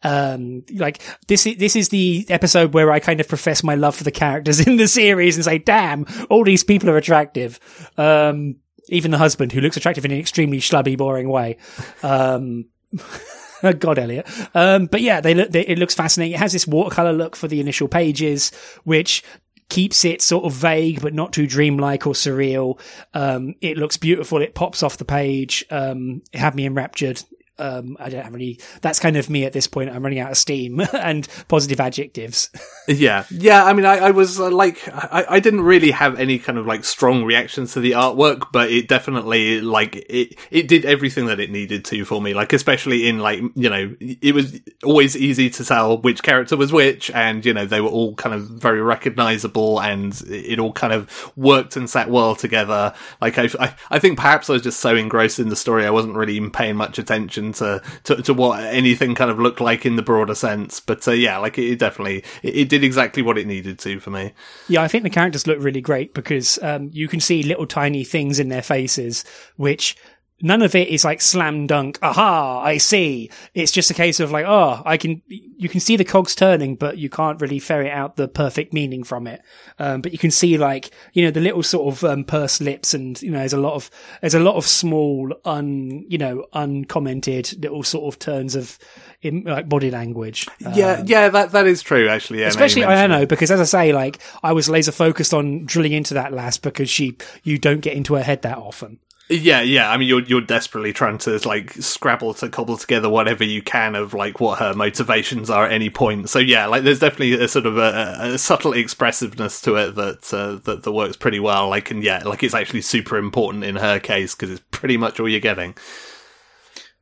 Um, like this is, this is the episode where I kind of profess my love for the characters in the series and say, damn, all these people are attractive. Um, even the husband who looks attractive in an extremely schlubby, boring way. Um, God, Elliot. Um, but yeah, they look. They, it looks fascinating. It has this watercolor look for the initial pages, which keeps it sort of vague but not too dreamlike or surreal. Um, it looks beautiful. It pops off the page. Um, it had me enraptured um, I don't have any. That's kind of me at this point. I'm running out of steam and positive adjectives. yeah, yeah. I mean, I, I was uh, like, I, I didn't really have any kind of like strong reactions to the artwork, but it definitely like it. It did everything that it needed to for me. Like, especially in like you know, it was always easy to tell which character was which, and you know, they were all kind of very recognizable, and it all kind of worked and sat well together. Like, I, I, I think perhaps I was just so engrossed in the story, I wasn't really paying much attention to, to, to what anything kind of looked like in the broader sense. But uh, yeah, like it, definitely it, it, did exactly what it needed to for me. Yeah, I think the characters look really great because um, you can see little tiny things in their faces which none of it is like slam dunk aha i see it's just a case of like oh i can you can see the cogs turning but you can't really ferret out the perfect meaning from it um, but you can see like you know the little sort of um, pursed lips and you know there's a lot of there's a lot of small un you know uncommented little sort of turns of in like body language. Yeah, um, yeah, that that is true actually. Yeah, especially I know because as I say, like I was laser focused on drilling into that last because she you don't get into her head that often. Yeah, yeah. I mean, you're you're desperately trying to like scrabble to cobble together whatever you can of like what her motivations are at any point. So yeah, like there's definitely a sort of a, a subtle expressiveness to it that uh, that that works pretty well. Like and yeah, like it's actually super important in her case because it's pretty much all you're getting.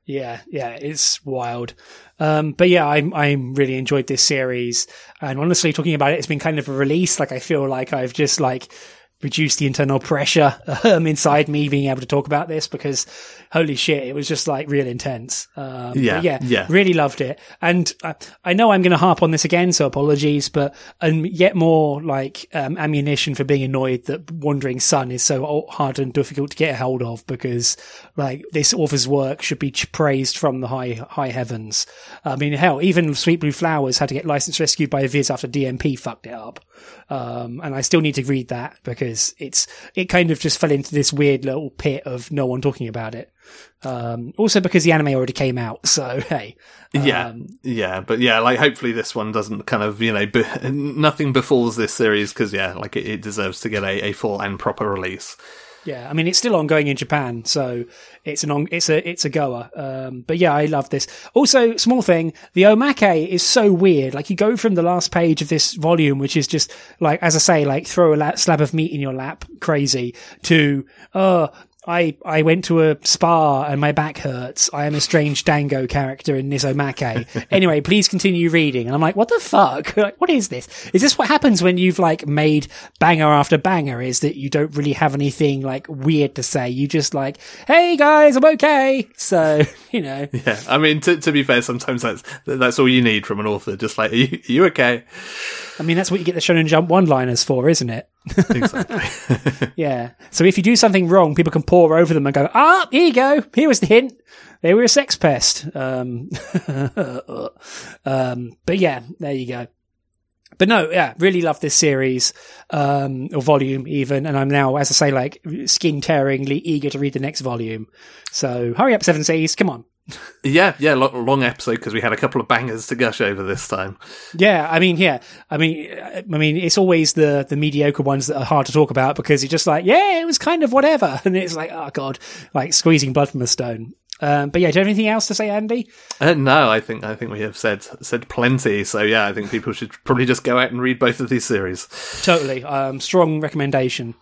Yeah, yeah, it's wild. Um, but yeah, I I really enjoyed this series, and honestly, talking about it, it's been kind of a release. Like I feel like I've just like reduce the internal pressure um, inside me being able to talk about this because holy shit, it was just like real intense. Um, yeah, yeah, yeah, really loved it. And I, I know I'm going to harp on this again, so apologies, but and yet more like um, ammunition for being annoyed that Wandering Son is so hard and difficult to get a hold of because like this author's work should be praised from the high high heavens. I mean, hell, even Sweet Blue Flowers had to get license rescued by Viz after DMP fucked it up. Um, and I still need to read that because it's it kind of just fell into this weird little pit of no one talking about it. Um, also because the anime already came out, so hey, um, yeah, yeah, but yeah, like hopefully this one doesn't kind of you know be- nothing befalls this series because yeah, like it, it deserves to get a, a full and proper release. Yeah, I mean it's still ongoing in Japan, so it's an on, it's a it's a goer. Um, but yeah, I love this. Also, small thing, the omake is so weird. Like you go from the last page of this volume, which is just like as I say, like throw a la- slab of meat in your lap, crazy, to oh I, I went to a spa and my back hurts. I am a strange dango character in this omake. anyway, please continue reading. And I'm like, what the fuck? Like, what is this? Is this what happens when you've like made banger after banger? Is that you don't really have anything like weird to say? You just like, hey guys, I'm okay. So, you know. Yeah. I mean, to, to be fair, sometimes that's, that's all you need from an author. Just like, are you, are you okay? I mean, that's what you get the Shonen Jump one-liners for, isn't it? exactly. yeah. So if you do something wrong, people can pour over them and go, "Ah, here you go. Here was the hint. They were a sex pest." Um, um, but yeah, there you go. But no, yeah, really love this series, um, or volume even, and I'm now, as I say, like skin tearingly eager to read the next volume. So hurry up, Seven Seas, come on yeah, yeah, long, long episode because we had a couple of bangers to gush over this time. Yeah, I mean, yeah, I mean, I mean, it's always the the mediocre ones that are hard to talk about because you're just like, yeah, it was kind of whatever, and it's like, oh god, like squeezing blood from a stone. Um, but yeah, do you have anything else to say, Andy? Uh, no, I think I think we have said said plenty. So yeah, I think people should probably just go out and read both of these series. Totally, um, strong recommendation.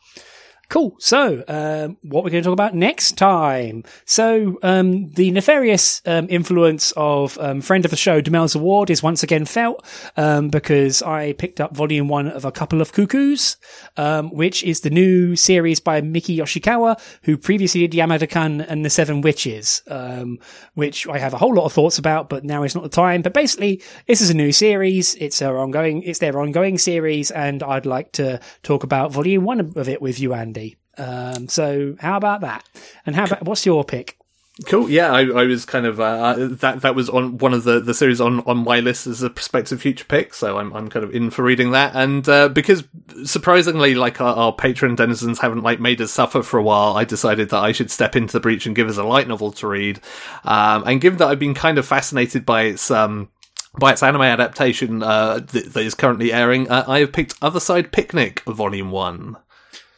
Cool. So, um, what we're going to talk about next time. So, um, the nefarious um, influence of um, friend of the show, Demel's Award, is once again felt um, because I picked up volume one of A Couple of Cuckoos, um, which is the new series by Miki Yoshikawa, who previously did Yamada-kun and The Seven Witches, which I have a whole lot of thoughts about, but now is not the time. But basically, this is a new series. It's ongoing, it's their ongoing series, and I'd like to talk about volume one of it with you, Andy. Um, so how about that? And how about what's your pick? Cool. Yeah, I, I was kind of uh, uh, that. That was on one of the, the series on, on my list as a prospective future pick. So I'm I'm kind of in for reading that. And uh, because surprisingly, like our, our patron denizens haven't like made us suffer for a while, I decided that I should step into the breach and give us a light novel to read. Um, and given that I've been kind of fascinated by its um, by its anime adaptation uh, that, is currently airing, uh, I have picked Other Side Picnic Volume One.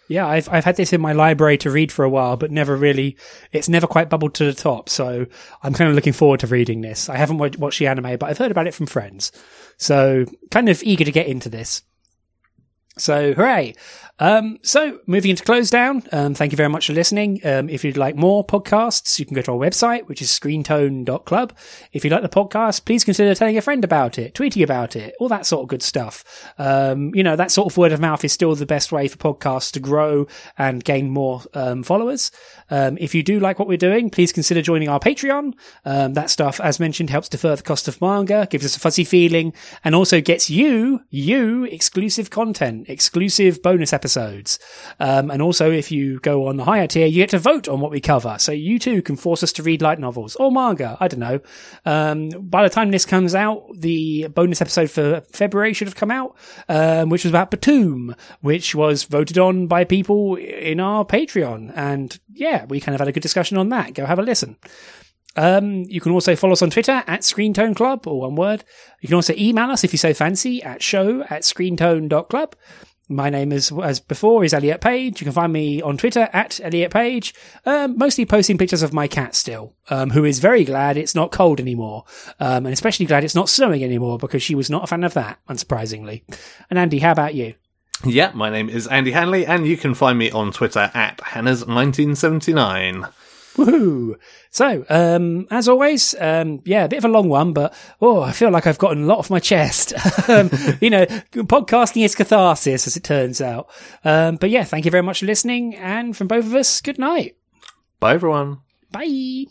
Yeah, I've I've had this in my library to read for a while, but never really. It's never quite bubbled to the top, so I'm kind of looking forward to reading this. I haven't watched the anime, but I've heard about it from friends, so kind of eager to get into this. So, hooray! Um, so, moving into close down, um, thank you very much for listening. Um, if you'd like more podcasts, you can go to our website, which is screentone.club. If you like the podcast, please consider telling a friend about it, tweeting about it, all that sort of good stuff. Um, you know, that sort of word of mouth is still the best way for podcasts to grow and gain more um, followers. Um, if you do like what we're doing, please consider joining our Patreon. that stuff, as mentioned, helps defer the cost of manga, gives us a fuzzy feeling, and also gets you, you, exclusive content, exclusive bonus episodes episodes. Um, and also, if you go on the higher tier, you get to vote on what we cover. So you too can force us to read light novels or manga. I don't know. Um, by the time this comes out, the bonus episode for February should have come out, um, which was about Batum, which was voted on by people in our Patreon. And yeah, we kind of had a good discussion on that. Go have a listen. Um, you can also follow us on Twitter at Screentone Club, or one word. You can also email us if you so fancy at show at screentone.club. My name is, as before, is Elliot Page. You can find me on Twitter at Elliot Page, um, mostly posting pictures of my cat still, um, who is very glad it's not cold anymore, um, and especially glad it's not snowing anymore because she was not a fan of that, unsurprisingly. And Andy, how about you? Yeah, my name is Andy Hanley, and you can find me on Twitter at Hanners1979. Woohoo! So, um, as always, um, yeah, a bit of a long one, but oh, I feel like I've gotten a lot off my chest. um, you know, podcasting is catharsis, as it turns out. Um, but yeah, thank you very much for listening, and from both of us, good night. Bye, everyone. Bye.